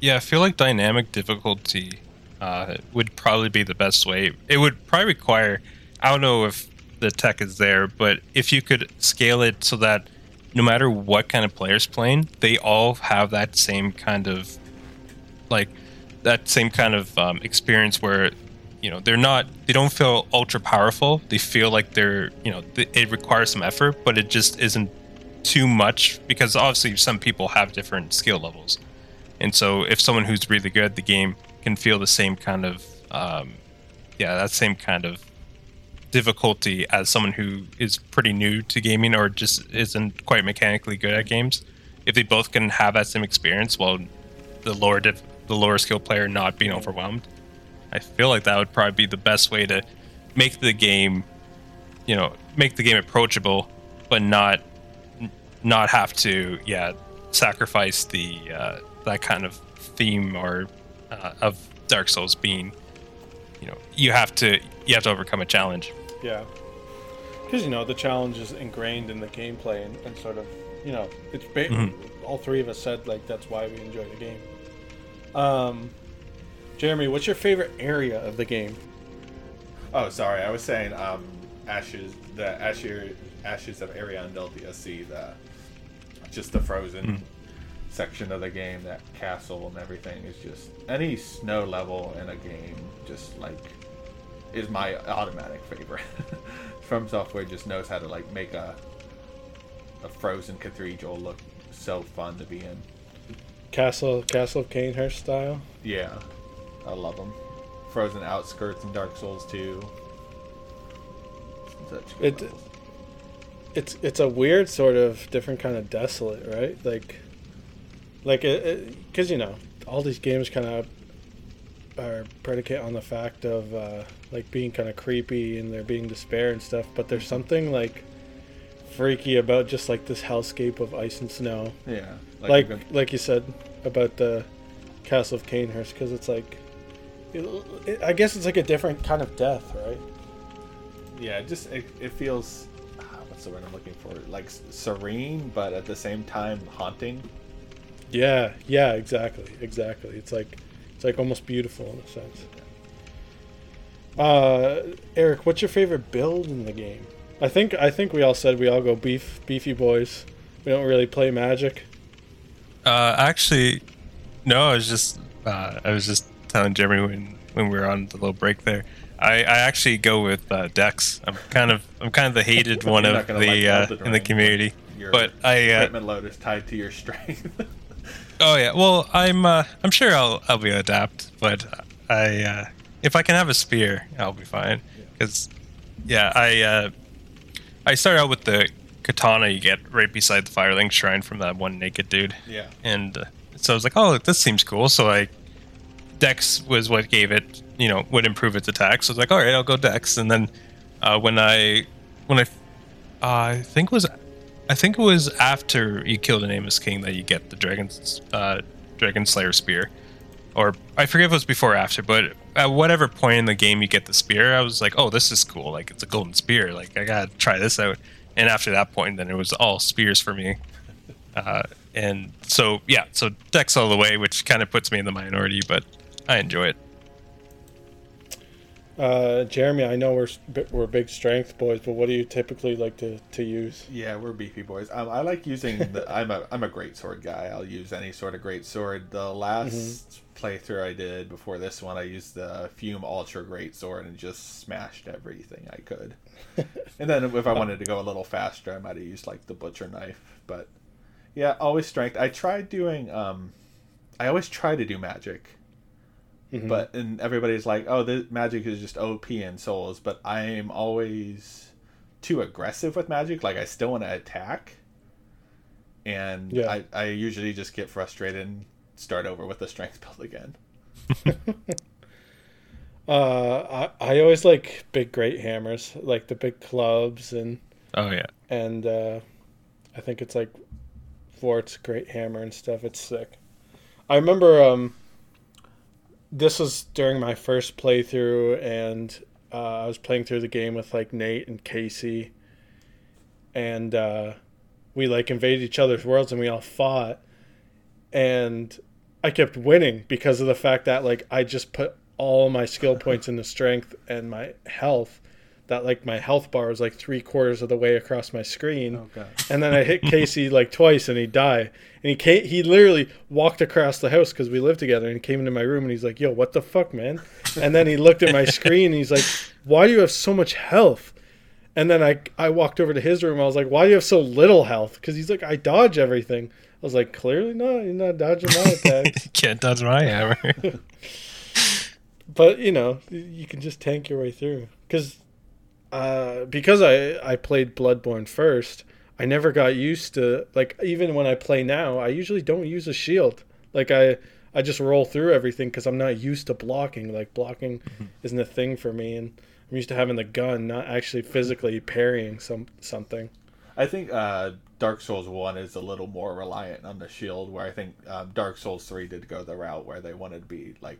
yeah, I feel like dynamic difficulty uh, would probably be the best way. It would probably require, I don't know if the tech is there, but if you could scale it so that no matter what kind of player's playing, they all have that same kind of, like, that same kind of um, experience where, you know, they're not, they don't feel ultra powerful. They feel like they're, you know, th- it requires some effort, but it just isn't too much because obviously some people have different skill levels. And so if someone who's really good at the game can feel the same kind of um, yeah, that same kind of difficulty as someone who is pretty new to gaming or just isn't quite mechanically good at games, if they both can have that same experience while the lower the lower skill player not being overwhelmed, I feel like that would probably be the best way to make the game, you know, make the game approachable, but not not have to yeah sacrifice the uh, that kind of theme or uh, of Dark Souls being you know you have to you have to overcome a challenge. Yeah. Because, you know, the challenge is ingrained in the gameplay and, and sort of, you know, it's ba- Mhm. all three of us said, like, that's why we enjoy the game. Um, Jeremy, what's your favorite area of the game? Oh, sorry. I was saying um, Ashes, the Ashes, Ashes of Ariandel DLTSC, the just the frozen section of the game, that castle and everything is just any snow level in a game, just like is my automatic favorite. From Software just knows how to like make a a frozen cathedral look so fun to be in. Castle Castle of Cainhurst style? Yeah, I love them. Frozen Outskirts and Dark Souls 2. Such good It- levels. It's it's a weird sort of different kind of desolate, right? Like like because you know all these games kind of are predicate on the fact of uh, like being kind of creepy and there being despair and stuff but there's something like freaky about just like this hellscape of ice and snow Yeah. like you like, you said about the castle of Cainhurst because it's like it, it- I guess it's like a different kind of death right yeah, just it, it feels ah, what's the word I'm looking for? Like serene, but at the same time haunting. Yeah, yeah, exactly, exactly. It's like it's like almost beautiful in a sense. Uh, Eric, what's your favorite build in the game? I think I think we all said we all go beef beefy boys. We don't really play magic. Uh, actually, no. I was just uh, I was just telling Jeremy when when we were on the little break there. I, I actually go with uh, Dex. I'm kind of I'm kind of the hated one of the like uh, Elden in the community. Your But I uh, equipment load is tied to your strength. oh yeah. Well, I'm uh, I'm sure I'll I'll be adapt. But I uh, if I can have a spear, I'll be fine. Because yeah, I uh, I started out with the katana you get right beside the Firelink shrine from that one naked dude. yeah. and uh, so I was like, "Oh, this seems cool." So I, Dex was what gave it, you know, would improve its attack. So I was like, "All right, I'll go Dex." And then uh, when I, when I, uh, I think it was, I think it was after you kill the Nameless King that you get the Dragon's, uh, Dragon Slayer spear, or I forget if it was before or after, but at whatever point in the game you get the spear, I was like, "Oh, this is cool! Like it's a golden spear! Like I gotta try this out." And after that point, then it was all spears for me. Uh, and so yeah, so Dex all the way, which kind of puts me in the minority, but I enjoy it. Uh, Jeremy, I know we're we're big strength boys, but what do you typically like to, to use? Yeah, we're beefy boys. Um, I like using. The, I'm a I'm a great sword guy. I'll use any sort of great sword. The last playthrough I did before this one, I used the Fume Ultra Great Sword and just smashed everything I could. and then if I wanted to go a little faster, I might have used like the butcher knife. But yeah, always strength. I tried doing. Um, I always try to do magic. Mhm. But and everybody's like, "Oh, the magic is just OP in Souls," but I'm always too aggressive with magic. Like I still want to attack, and Yeah. I I usually just get frustrated and start over with the strength build again. Uh, I, I always like big great hammers, like the big clubs and Oh yeah, and uh, I think it's like Vordt's great hammer and stuff. It's sick. I remember um, this was during my first playthrough, and uh, I was playing through the game with like Nate and Casey, and uh, we like invaded each other's worlds and we all fought, and I kept winning because of the fact that like I just put all my skill points into strength and my health. That like my health bar was like three quarters of the way across my screen, oh, god! and then I hit Casey like twice, and he died. And he came, he literally walked across the house because we lived together, and he came into my room, and he's like, "Yo, what the fuck, man?" And then he looked at my screen, and he's like, "Why do you have so much health?" And then I I walked over to his room. I was like, "Why do you have so little health?" Because he's like, "I dodge everything." I was like, "Clearly not. You're not dodging my attacks." you can't dodge my hammer. but you know, you can just tank your way through. Because uh, because I I played Bloodborne first, I never got used to like even when I play now, I usually don't use a shield. Like I I just roll through everything because I'm not used to blocking. Like blocking isn't a thing for me, and I'm used to having the gun, not actually physically parrying some something. I think uh, Dark Souls One is a little more reliant on the shield, where I think um, Dark Souls Three did go the route where they wanted to be like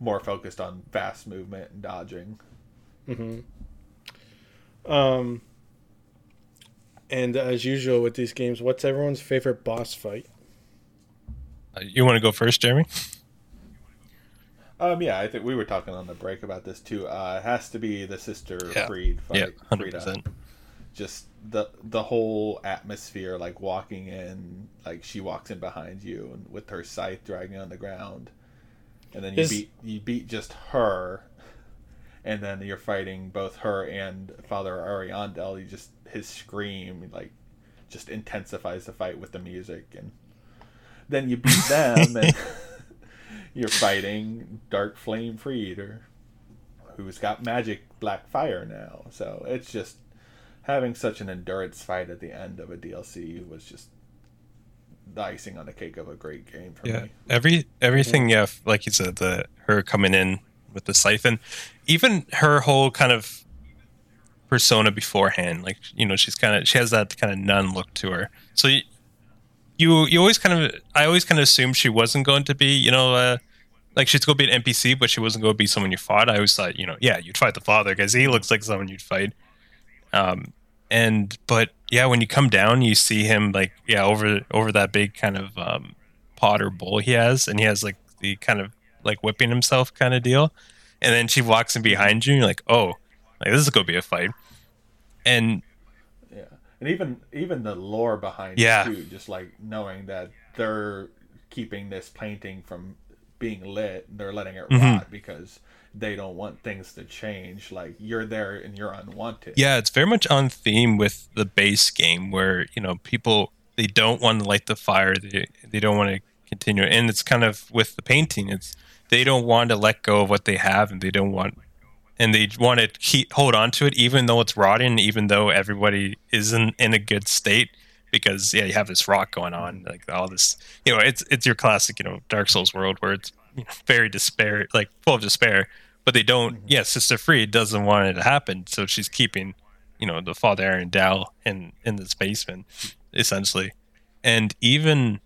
more focused on fast movement and dodging. hmm Um, and as usual with these games, what's everyone's favorite boss fight? Uh, you want to go first, Jeremy? Um, yeah, I think we were talking on the break about this too. Uh, it has to be the Sister Yeah. Friede fight. yeah, hundred percent. Just the the whole atmosphere, like walking in, like she walks in behind you and with her scythe dragging on the ground, and then you Is- beat you beat just her, and then you're fighting both her and Father Ariandel. You just his scream like just intensifies the fight with the music, and then you beat them, and you're fighting Dark Flame Friede, who's got magic black fire now. So it's just having such an endurance fight at the end of a DLC was just the icing on the cake of a great game for Yeah, me. every everything. Yeah, like you said, the her coming in with the siphon, even her whole kind of persona beforehand. Like you know, she's kind of she has that kind of nun look to her. So you you, always kind of I always kind of assumed she wasn't going to be you know. Uh, like she's going to be an NPC, but she wasn't going to be someone you fought. I always thought, you know, yeah, you'd fight the father because he looks like someone you'd fight. Um, and but yeah, when you come down, you see him like yeah over over that big kind of um, pot or bowl he has, and he has like the kind of like whipping himself kind of deal. And then she walks in behind you, and you're like, oh, like this is gonna be a fight. And Yeah, and even even the lore behind Yeah. it too, just like knowing that they're keeping this painting from being lit, they're letting it Mhm. rot because they don't want things to change. Like you're there and you're unwanted. yeah, it's very much on theme with the base game where you know people they don't want to light the fire, they they don't want to continue, and it's kind of with the painting, it's they don't want to let go of what they have, and they don't want, and they want to keep hold on to it even though it's rotting, even though everybody isn't in a good state. Because yeah, you have this rock going on, like all this, you know, it's it's your classic, you know, Dark Souls world where it's you know, very despair, like full of despair. But they don't. Mm-hmm. Yeah, Sister Friede doesn't want it to happen, so she's keeping you know the father Ariandel in in this basement essentially and even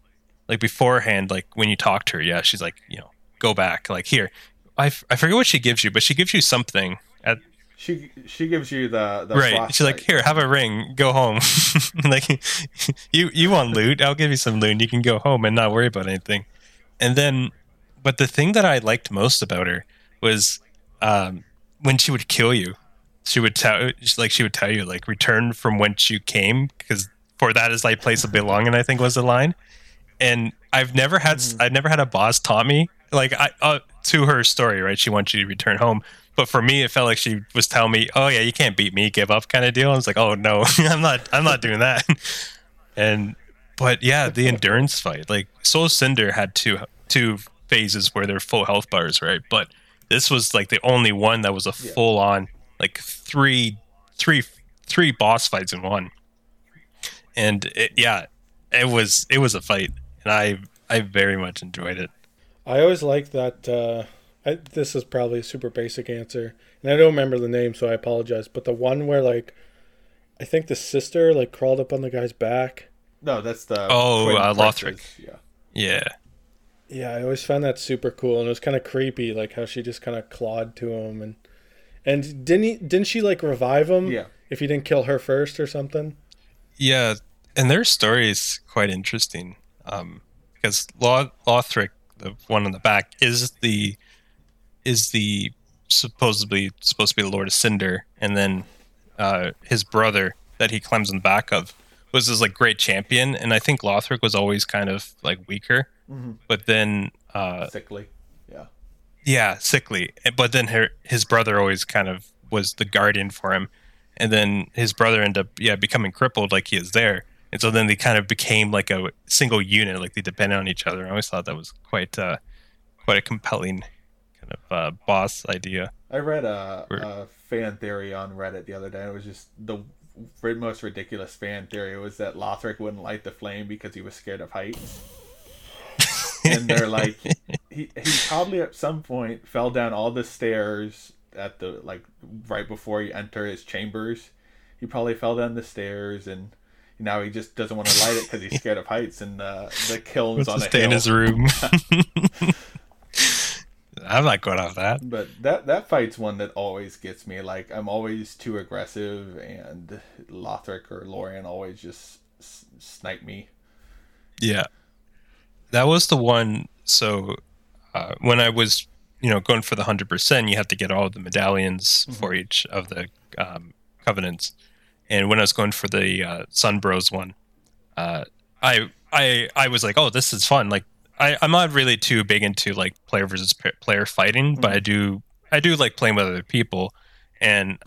like beforehand like when you talk to her yeah she's like you know go back like here I, f- I forget what she gives you but she gives you something at She she gives you the, the right. she's like here have a ring go home. Like you you want loot? I'll give you some loot. And you can go home and not worry about anything. And then but the thing that i liked most about her was um when she would kill you she would tell like she would tell you like return from whence you came because for that is thy place of belonging i think was the line. And i've never had i've never had a boss taught me like i uh, to her story right? She wants you to return home. But for me it felt like she was telling me oh yeah you can't beat me give up kind of deal. I was like oh no i'm not i'm not doing that. And but yeah the endurance fight like soul cinder had two two phases where they're full health bars right? But this was like the only one that was a full on like three three three boss fights in one. And it, yeah it was it was a fight and i i very much enjoyed it I always like that. Uh, I, this is probably a super basic answer, and I don't remember the name, so I apologize. But the one where like, I think the sister like crawled up on the guy's back. No, that's the Oh, twin uh, Lothric. Yeah. yeah Yeah, I always found that super cool, and it was kind of creepy, like how she just kind of clawed to him, and and didn't he? Didn't she like revive him? Yeah. If he didn't kill her first or something. Yeah, and their story is quite interesting. Um, because Lo- Lothric, the one on the back, is the is the supposedly supposed to be the Lord of Cinder, and then uh, his brother that he climbs in the back of was this like great champion, and I think Lothric was always kind of like weaker, but then uh, Sickly. Yeah. yeah, sickly. But then her his brother always kind of was the guardian for him, and then his brother ended up yeah becoming crippled like he is there, and so then they kind of became like a single unit, like they depended on each other. I always thought that was quite uh, quite a compelling kind of uh, boss idea. I read a, Where- a fan theory on Reddit the other day. It was just the most ridiculous fan theory was that Lothric wouldn't light the flame because he was scared of heights. and they're like, he, he probably at some point fell down all the stairs at the like right before you enter his chambers. He probably fell down the stairs and now he just doesn't want to light it because he's scared of heights and uh, the kilns on a stay hill. in his room. I'm not going off that. But that that fight's one that always gets me. Like I'm always too aggressive, and Lothric or Lorian always just s- snipe me. Yeah, that was the one. So uh, when I was, you know, going for the hundred percent, you have to get all the medallions for each of the um, covenants. And when I was going for the uh, Sun Bros one, uh, I I I was like, oh, this is fun. Like I I'm not really too big into like player versus p- player fighting, but I do I do like playing with other people, and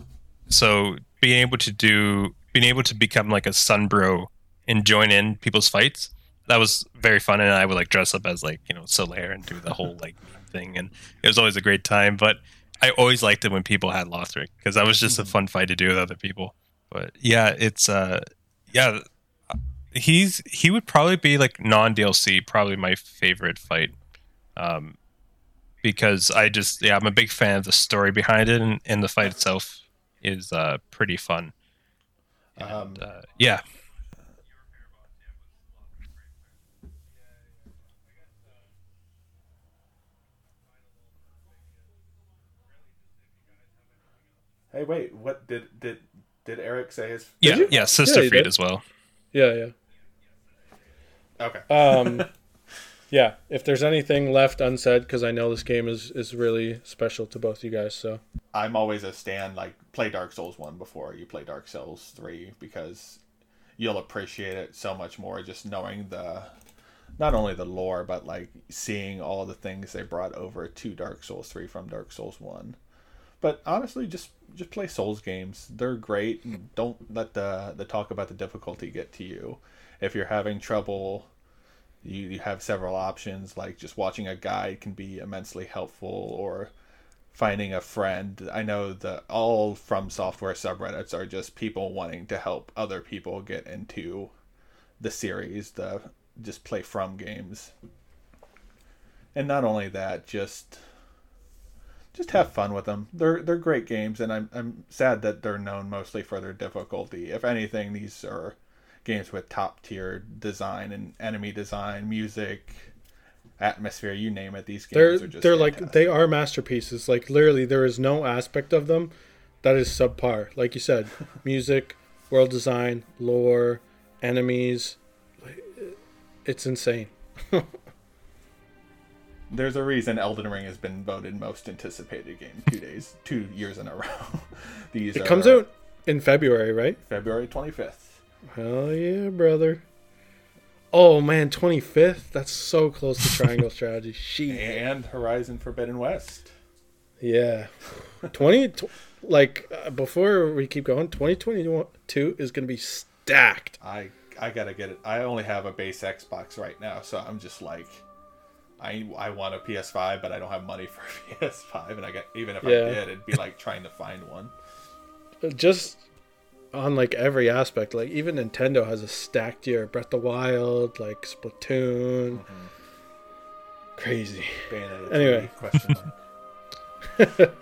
so being able to do being able to become like a Sun Bro and join in people's fights that was very fun. And i would like dress up as like you know Solaire and do the whole like thing. And it was always a great time but i always liked it when people had lothric because that was just a fun fight to do with other people but yeah it's uh yeah he's he would probably be like non DLC, probably my favorite fight. Um, because I just yeah, I'm a big fan of the story behind it, and, and the fight itself is uh pretty fun. And, Um, uh, yeah, Hey, wait. What did did did Eric say his? yeah, you? yeah, Sister Yeah, you as well. Yeah, yeah. Okay. Um, yeah. If there's anything left unsaid, because I know this game is is really special to both you guys. So I'm always a stand like play Dark Souls one before you play Dark Souls three because you'll appreciate it so much more just knowing the not only the lore but like seeing all the things they brought over to Dark Souls three from Dark Souls one. But honestly, just just play Souls games. They're great. Don't let the the talk about the difficulty get to you. If you're having trouble, you, you have several options. Like just watching a guide can be immensely helpful, or finding a friend. I know that all from software subreddits are just people wanting to help other people get into the series, the just play from games. And not only that, just just have fun with them. They're they're great games and I'm I'm sad that they're known mostly for their difficulty. If anything, these are games with top tier design and enemy design, music, atmosphere, you name it. These games they're are just they're like they are masterpieces. Like literally, there is no aspect of them that is subpar. Like you said, music, world design, lore, enemies. It's insane. There's a reason Elden Ring has been voted most anticipated game two days, two years in a row. These It are comes out in February, right? February 25th. Hell yeah, brother. Oh man, 25th? That's so close to Triangle Strategy. She And Horizon Forbidden West. Yeah. 20 tw- like uh, before we keep going, 2022 is going to be stacked. I I gotta get it. I only have a base Xbox right now, so I'm just like, I I want a PS5, but I don't have money for a PS5, and I got even if Yeah. I did, it'd be like trying to find one. Uh, just on like every aspect, like even Nintendo has a stacked year. Breath of the Wild, like Splatoon. Mm-hmm. Crazy. Bayonetta Anyway. question.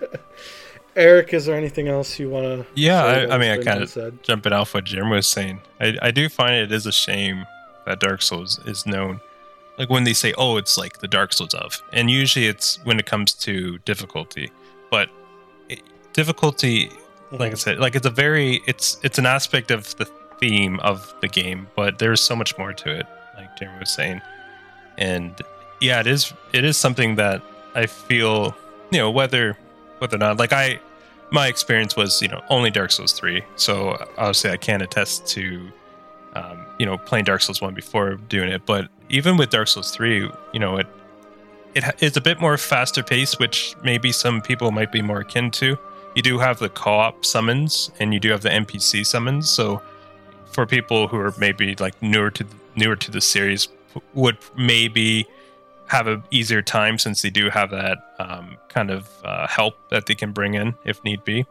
Eric, is there anything else you want to Yeah, I, I mean, I kind of said? jumping off what Jim was saying. I, I do find it is a shame that Dark Souls is known. Like when they say, "Oh, it's like the Dark Souls of," and usually it's when it comes to difficulty. But it, difficulty, like I said, like it's a very it's it's an aspect of the theme of the game, but there's so much more to it. Like Jim was saying, and yeah, it is it is something that I feel you know whether whether or not like I my experience was you know only Dark Souls three, so obviously I can't attest to um, you know playing Dark Souls one before doing it. But even with Dark Souls three, you know it it it's a bit more faster paced, which maybe some people might be more akin to. You do have the co-op summons, and you do have the NPC summons. So for people who are maybe like newer to newer to the series, would maybe have a easier time since they do have that um, kind of uh, help that they can bring in if need be.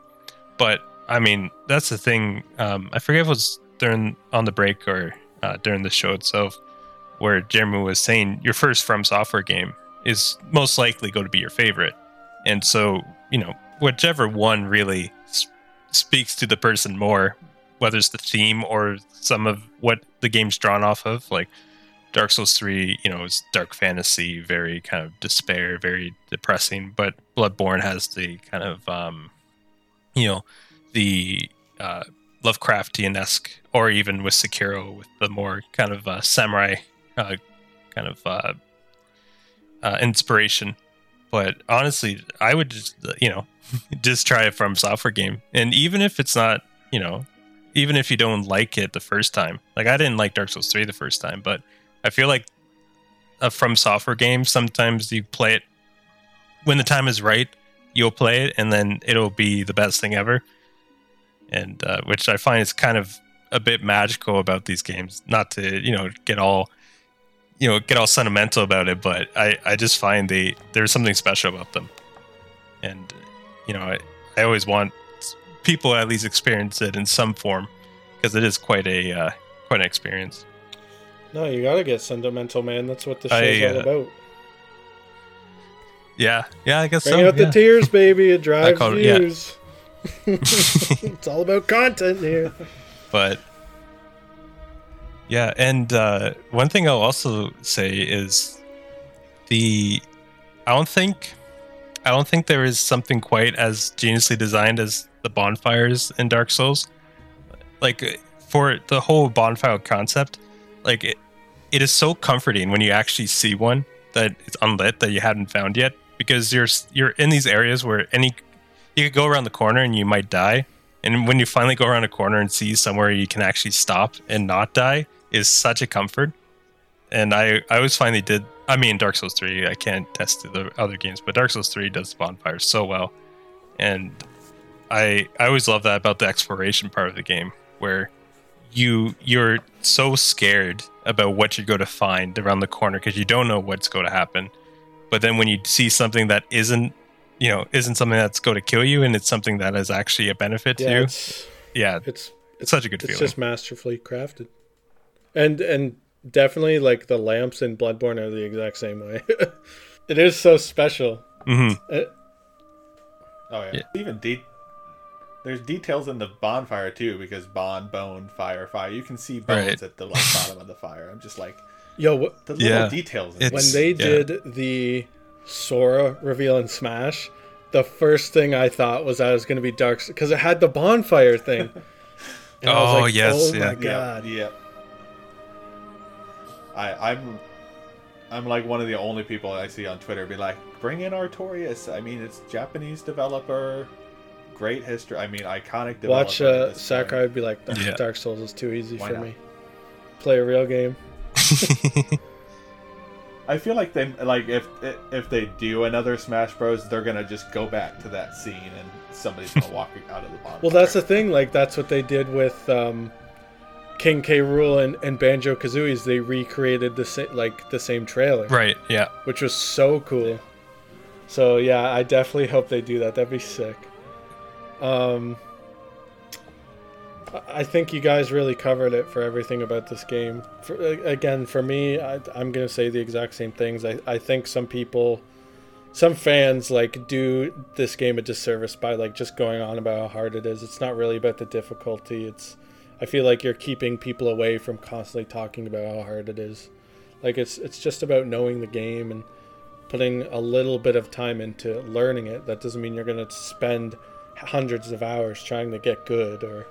But I mean, that's the thing. Um, I forget if it was during on the break or uh, during the show itself, where Jeremy was saying your first From Software game is most likely going to be your favorite, and so you know whichever one really s- speaks to the person more, whether it's the theme or some of what the game's drawn off of, like Dark Souls 3, you know, is dark fantasy, very kind of despair, very depressing, but Bloodborne has the kind of um you know, the uh Lovecraftian esque, or even with Sekiro with the more kind of uh, samurai uh, kind of uh, uh, inspiration. But honestly, I would just you know just try it from software game, and even if it's not you know, even if you don't like it the first time, like I didn't like Dark Souls three the first time, but I feel like a from software game sometimes you play it when the time is right you'll play it and then it'll be the best thing ever. And uh, which i find is kind of a bit magical about these games. Not to you know get all you know get all sentimental about it but i i just find they there's something special about them and you know i, I always want people at least experience it in some form because it is quite a uh, quite an experience No, you gotta get sentimental, man. That's what the show's I, all uh, about. Yeah, yeah, I guess Bring so. out the tears, baby. It drives it- yeah. views. it's all about content here. but yeah and uh, one thing i'll also say is the i don't think i don't think there is something quite as geniusly designed as the bonfires in dark souls. Like for the whole bonfire concept like it, it is so comforting when you actually see one that it's unlit that you hadn't found yet because you're you're in these areas where any you could go around the corner and you might die and when you finally go around a corner and see somewhere you can actually stop and not die is such a comfort. And I, I always find they did. I mean, Dark Souls 3, I can't test the other games, but Dark Souls 3 does bonfire so well. And I, I always love that about the exploration part of the game, where you you're so scared about what you're going to find around the corner because you don't know what's going to happen. But then when you see something that isn't, you know, isn't something that's going to kill you, and it's something that is actually a benefit to Yeah, you, it's yeah, it's it's such a good it's feeling. just masterfully crafted, and and definitely like the lamps in Bloodborne are the exact same way. it is so special. Mm-hmm. Uh, Oh yeah. Yeah. Even de- there's details in the bonfire too because bond, bone, fire, fire. You can see bones Right. at the like, bottom of the fire. I'm just like yo, wh- the little Yeah. details. In when they yeah. did the Sora reveal in Smash, the first thing I thought was I was going to be Dark because it had the bonfire thing. And I was Oh, like, yes, oh yeah. my Yep, god! Yep. I I'm I'm like one of the only people I see on Twitter be like, bring in Artorias. I mean, it's Japanese developer, great history. I mean, iconic developer. Watch uh, Sakurai point. be like, Yeah. Dark Souls is too easy Why for not? me. Play a real game. I feel like they like if if they do another Smash Bros, they're gonna just go back to that scene and somebody's gonna walk out of the bonfire. Well, that's the thing. Like that's what they did with um, King K. Rool and, and Banjo Kazooie's. They recreated the sa- like the same trailer, right, yeah. which was so cool. So yeah, I definitely hope they do that. That'd be sick. Um, I- think you guys really covered it for everything about this game. For, again, for me, I, I'm gonna say the exact same things. I, I think some people, some fans, like do this game a disservice by like just going on about how hard it is. It's not really about the difficulty. It's, I feel like you're keeping people away from constantly talking about how hard it is. Like it's it's just about knowing the game and putting a little bit of time into learning it. That doesn't mean you're gonna spend hundreds of hours trying to get good or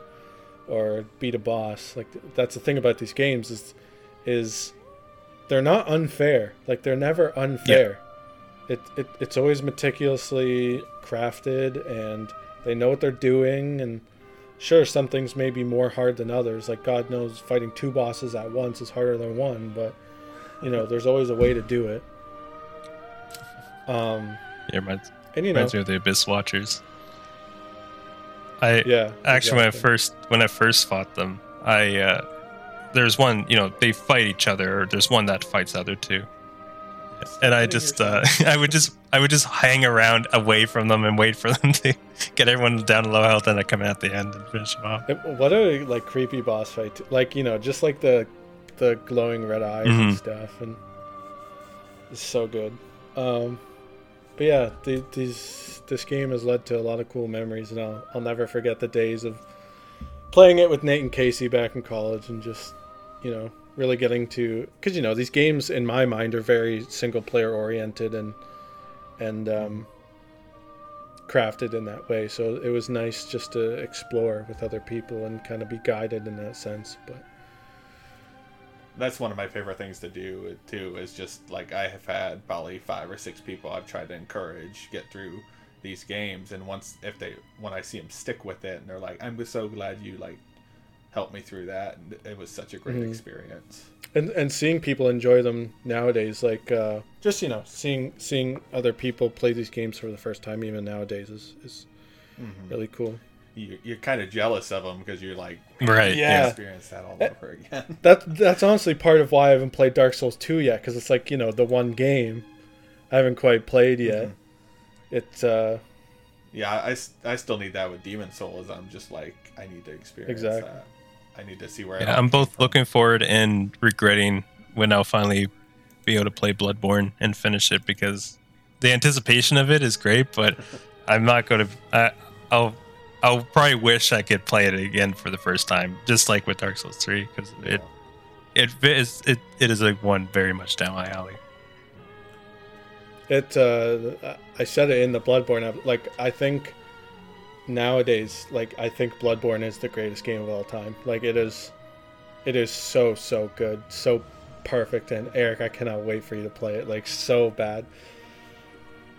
or beat a boss. Like that's the thing about these games is is they're not unfair. Like they're never unfair. It, it it's always meticulously crafted and they know what they're doing and sure some things may be more hard than others. Like God knows fighting two bosses at once is harder than one, but you know, there's always a way to do it. Um It reminds, and you know me of the Abyss Watchers. I yeah. actually when I first when I first fought them, I uh there's one, you know, they fight each other or there's one that fights the other two. And I just uh I would just I would just hang around away from them and wait for them to get everyone down to low health and I come in at the end and finish them off. What a like creepy boss fight! Like you know, just like the the glowing red eyes and Mhm. stuff, and it's so good. Um, but yeah, the, these this game has led to a lot of cool memories, and I'll I'll never forget the days of playing it with Nate and Casey back in college, and just you know really getting to because you know these games in my mind are very single player oriented and and um, crafted in that way. So it was nice just to explore with other people and kind of be guided in that sense. But that's one of my favorite things to do too is just like i have had probably five or six people i've tried to encourage get through these games and once if they when i see them stick with it and they're like i'm so glad you like helped me through that and it was such a great Mhm. experience and and seeing people enjoy them nowadays, like uh, just you know seeing seeing other people play these games for the first time, even nowadays, is is really cool. you, you're kind of jealous of them because you're like Right. Yeah. experience that all over again That that's honestly part of why I haven't played Dark Souls two yet, because it's like you know the one game I haven't quite played yet. It's uh, yeah I still need that with Demon's Souls i'm just like i need to experience Exactly. that i need to see where Yeah, I'm both from. looking forward and regretting when I'll finally be able to play Bloodborne and finish it because the anticipation of it is great, but I'm not going to. I, I'll I'll probably wish I could play it again for the first time, just like with Dark Souls 3, because it it is it, it is like one very much down my alley. It. Uh, I said it in the Bloodborne. Like I think nowadays, like I think Bloodborne is the greatest game of all time. Like it is. It is so so good, so perfect, and Eric, I cannot wait for you to play it. Like so bad.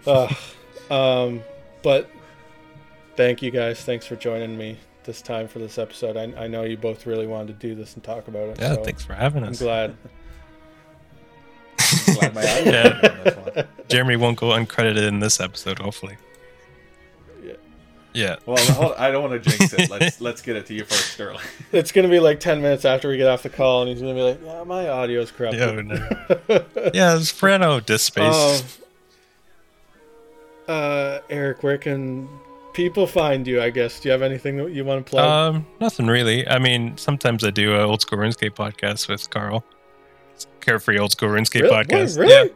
Ugh. um, but thank you guys. Thanks for joining me this time for this episode. I, I know you both really wanted to do this and talk about it. Yeah, so thanks for having us. I'm us. glad. Glad my Yeah. on. Jeremy won't go uncredited in this episode, hopefully. Yeah. Yeah. Well, hold, I don't want to jinx it. Let's let's get it to you first, Sterling. It's gonna be like ten minutes after we get off the call, and he's gonna be like, "Yeah, my audio's corrupted." Yeah, no. yeah, Soprano disk space. Um, uh, Eric, where can people find you? I guess. Do you have anything that you want to plug? Um, nothing really. I mean, sometimes I do a old school RuneScape podcast with Carl. It's a Carefree old school RuneScape Really? Wait, podcast. really?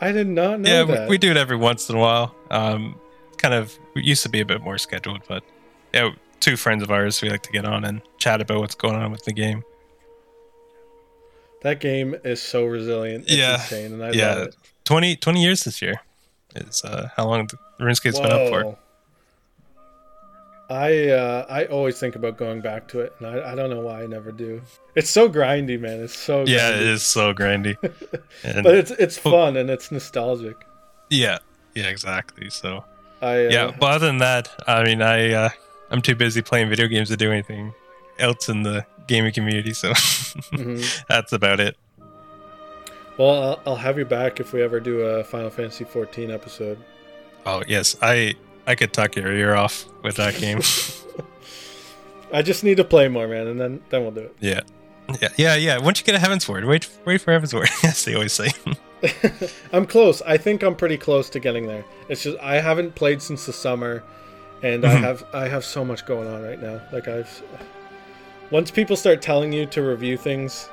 I did not know Yeah, yeah, that. we, we do it every once in a while. Um, kind of used to be a bit more scheduled, but yeah, two friends of ours we like to get on and chat about what's going on with the game. That game is so resilient. It's Yeah. insane, and I yeah, love it. 20, 20 years this year is uh, how long the RuneScape's been up for. I uh, I always think about going back to it, and I, I don't know why I never do. It's so grindy, man. It's so Yeah, it is so grindy. But it's it's fun and it's nostalgic. yeah, yeah, exactly. So I uh, yeah, but other than that, I mean, I uh, I'm too busy playing video games to do anything else in the gaming community. So mhm. that's about it. Well, I'll, I'll have you back if we ever do a Final Fantasy 14 episode. Oh yes, I I could talk your ear off with that game. I just need to play more, man, and then then we'll do it. yeah, yeah, yeah, yeah. Once you get a Heavensward, wait, wait for Heavensward. as they always say. I'm close. I think I'm pretty close to getting there. It's just I haven't played since the summer, and I Mhm. have I have so much going on right now. Like I've once people start telling you to review things,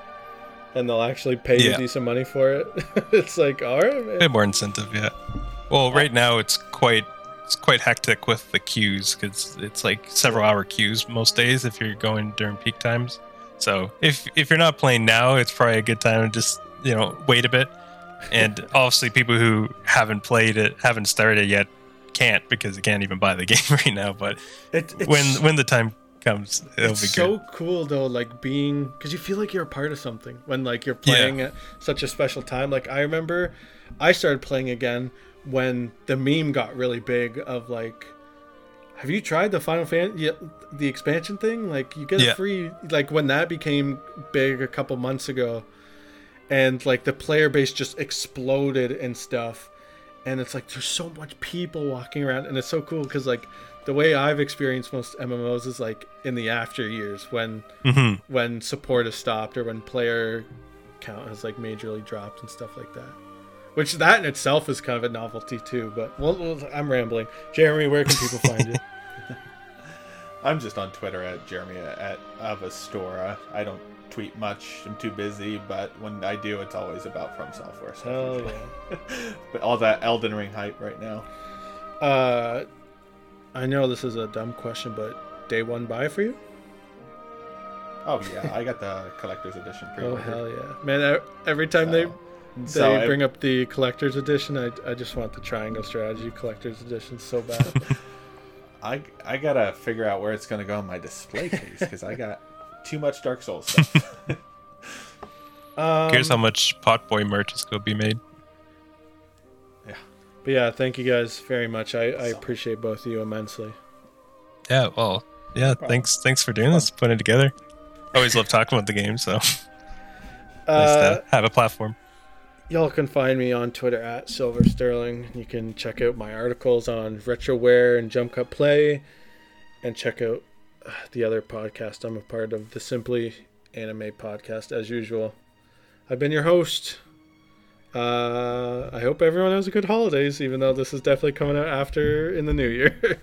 and they'll actually pay you Yeah. decent money for it, it's like all right, a man. bit more incentive, yeah. Well, right now it's quite it's quite hectic with the queues because it's like several hour queues most days if you're going during peak times. So if if you're not playing now, it's probably a good time to just you know wait a bit. And obviously, people who haven't played it, haven't started it yet, can't because they can't even buy the game right now. But It, it's when when the time comes, it'll it's be so good. cool though like being because you feel like you're a part of something when like you're Yeah. playing at such a special time like i remember i started playing again when the meme got really big of like have you tried the final fan yeah, the expansion thing like you get Yeah. a free like when that became big a couple months ago and like the player base just exploded and stuff. And it's like there's so much people walking around and it's so cool because like the way i've experienced most mmos is like in the after years when hmm when support has stopped or when player count has like majorly dropped and stuff like that. Which that in itself is kind of a novelty too but well, well, i'm rambling. Jeremy where can people find you? I'm just on Twitter at Jeremy at Avastora. I don't tweet much. I'm too busy, but when I do, it's always about From Software. stuff Hell usually. but all that Elden Ring hype right now. uh i know this is a dumb question but day one buy for you Oh yeah, I got the collector's edition. oh pre-ordered. hell yeah man every time they So- they so I- bring up the collector's edition I, I just want the triangle strategy collector's edition so bad I I gotta figure out where it's gonna go in my display case because I got too much Dark Souls stuff. um, Here's how much Potboy merch is going to be made. Yeah. But yeah thank you guys very much i, I appreciate both of you immensely Yeah, well, yeah. Thanks, thanks for doing this, putting it together. Always love talking about the game, so nice uh, to have a platform. Y'all can find me on Twitter at Silver Sterling. You can check out my articles on Retroware and Jump Cut Play, and check out the other podcast I'm a part of, the Simply Anime Podcast, as usual. I've been your host. Uh, I hope everyone has a good holidays, even though this is definitely coming out after in the new year.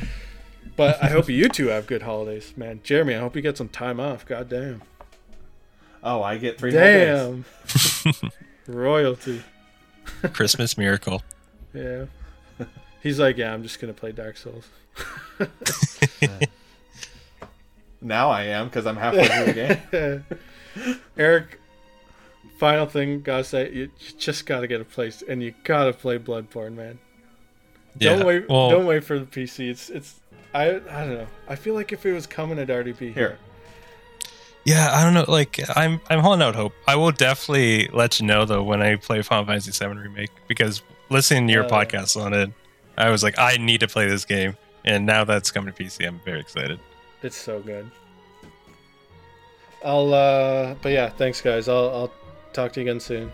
but I hope you two have good holidays, man. Jeremy, I hope you get some time off. God damn. Oh, I get three days. Damn. Royalty. Christmas miracle. Yeah. He's like, yeah, I'm just gonna play Dark Souls. Now I am because I'm halfway through the game. Eric, final thing, gotta say, you, you just gotta get a place, and you gotta play Bloodborne, man. Don't wait. well- don't wait for the PC. It's it's. I I don't know. I feel like if it was coming, it'd already be Here, Yeah, I don't know. Like, I'm I'm holding out hope. I will definitely let you know though when I play Final Fantasy VII remake because listening to your Uh, podcast on it, I was like, I need to play this game, and now that's coming to PC, I'm very excited. It's so good. I'll. uh But yeah, thanks guys. I'll I'll talk to you again soon.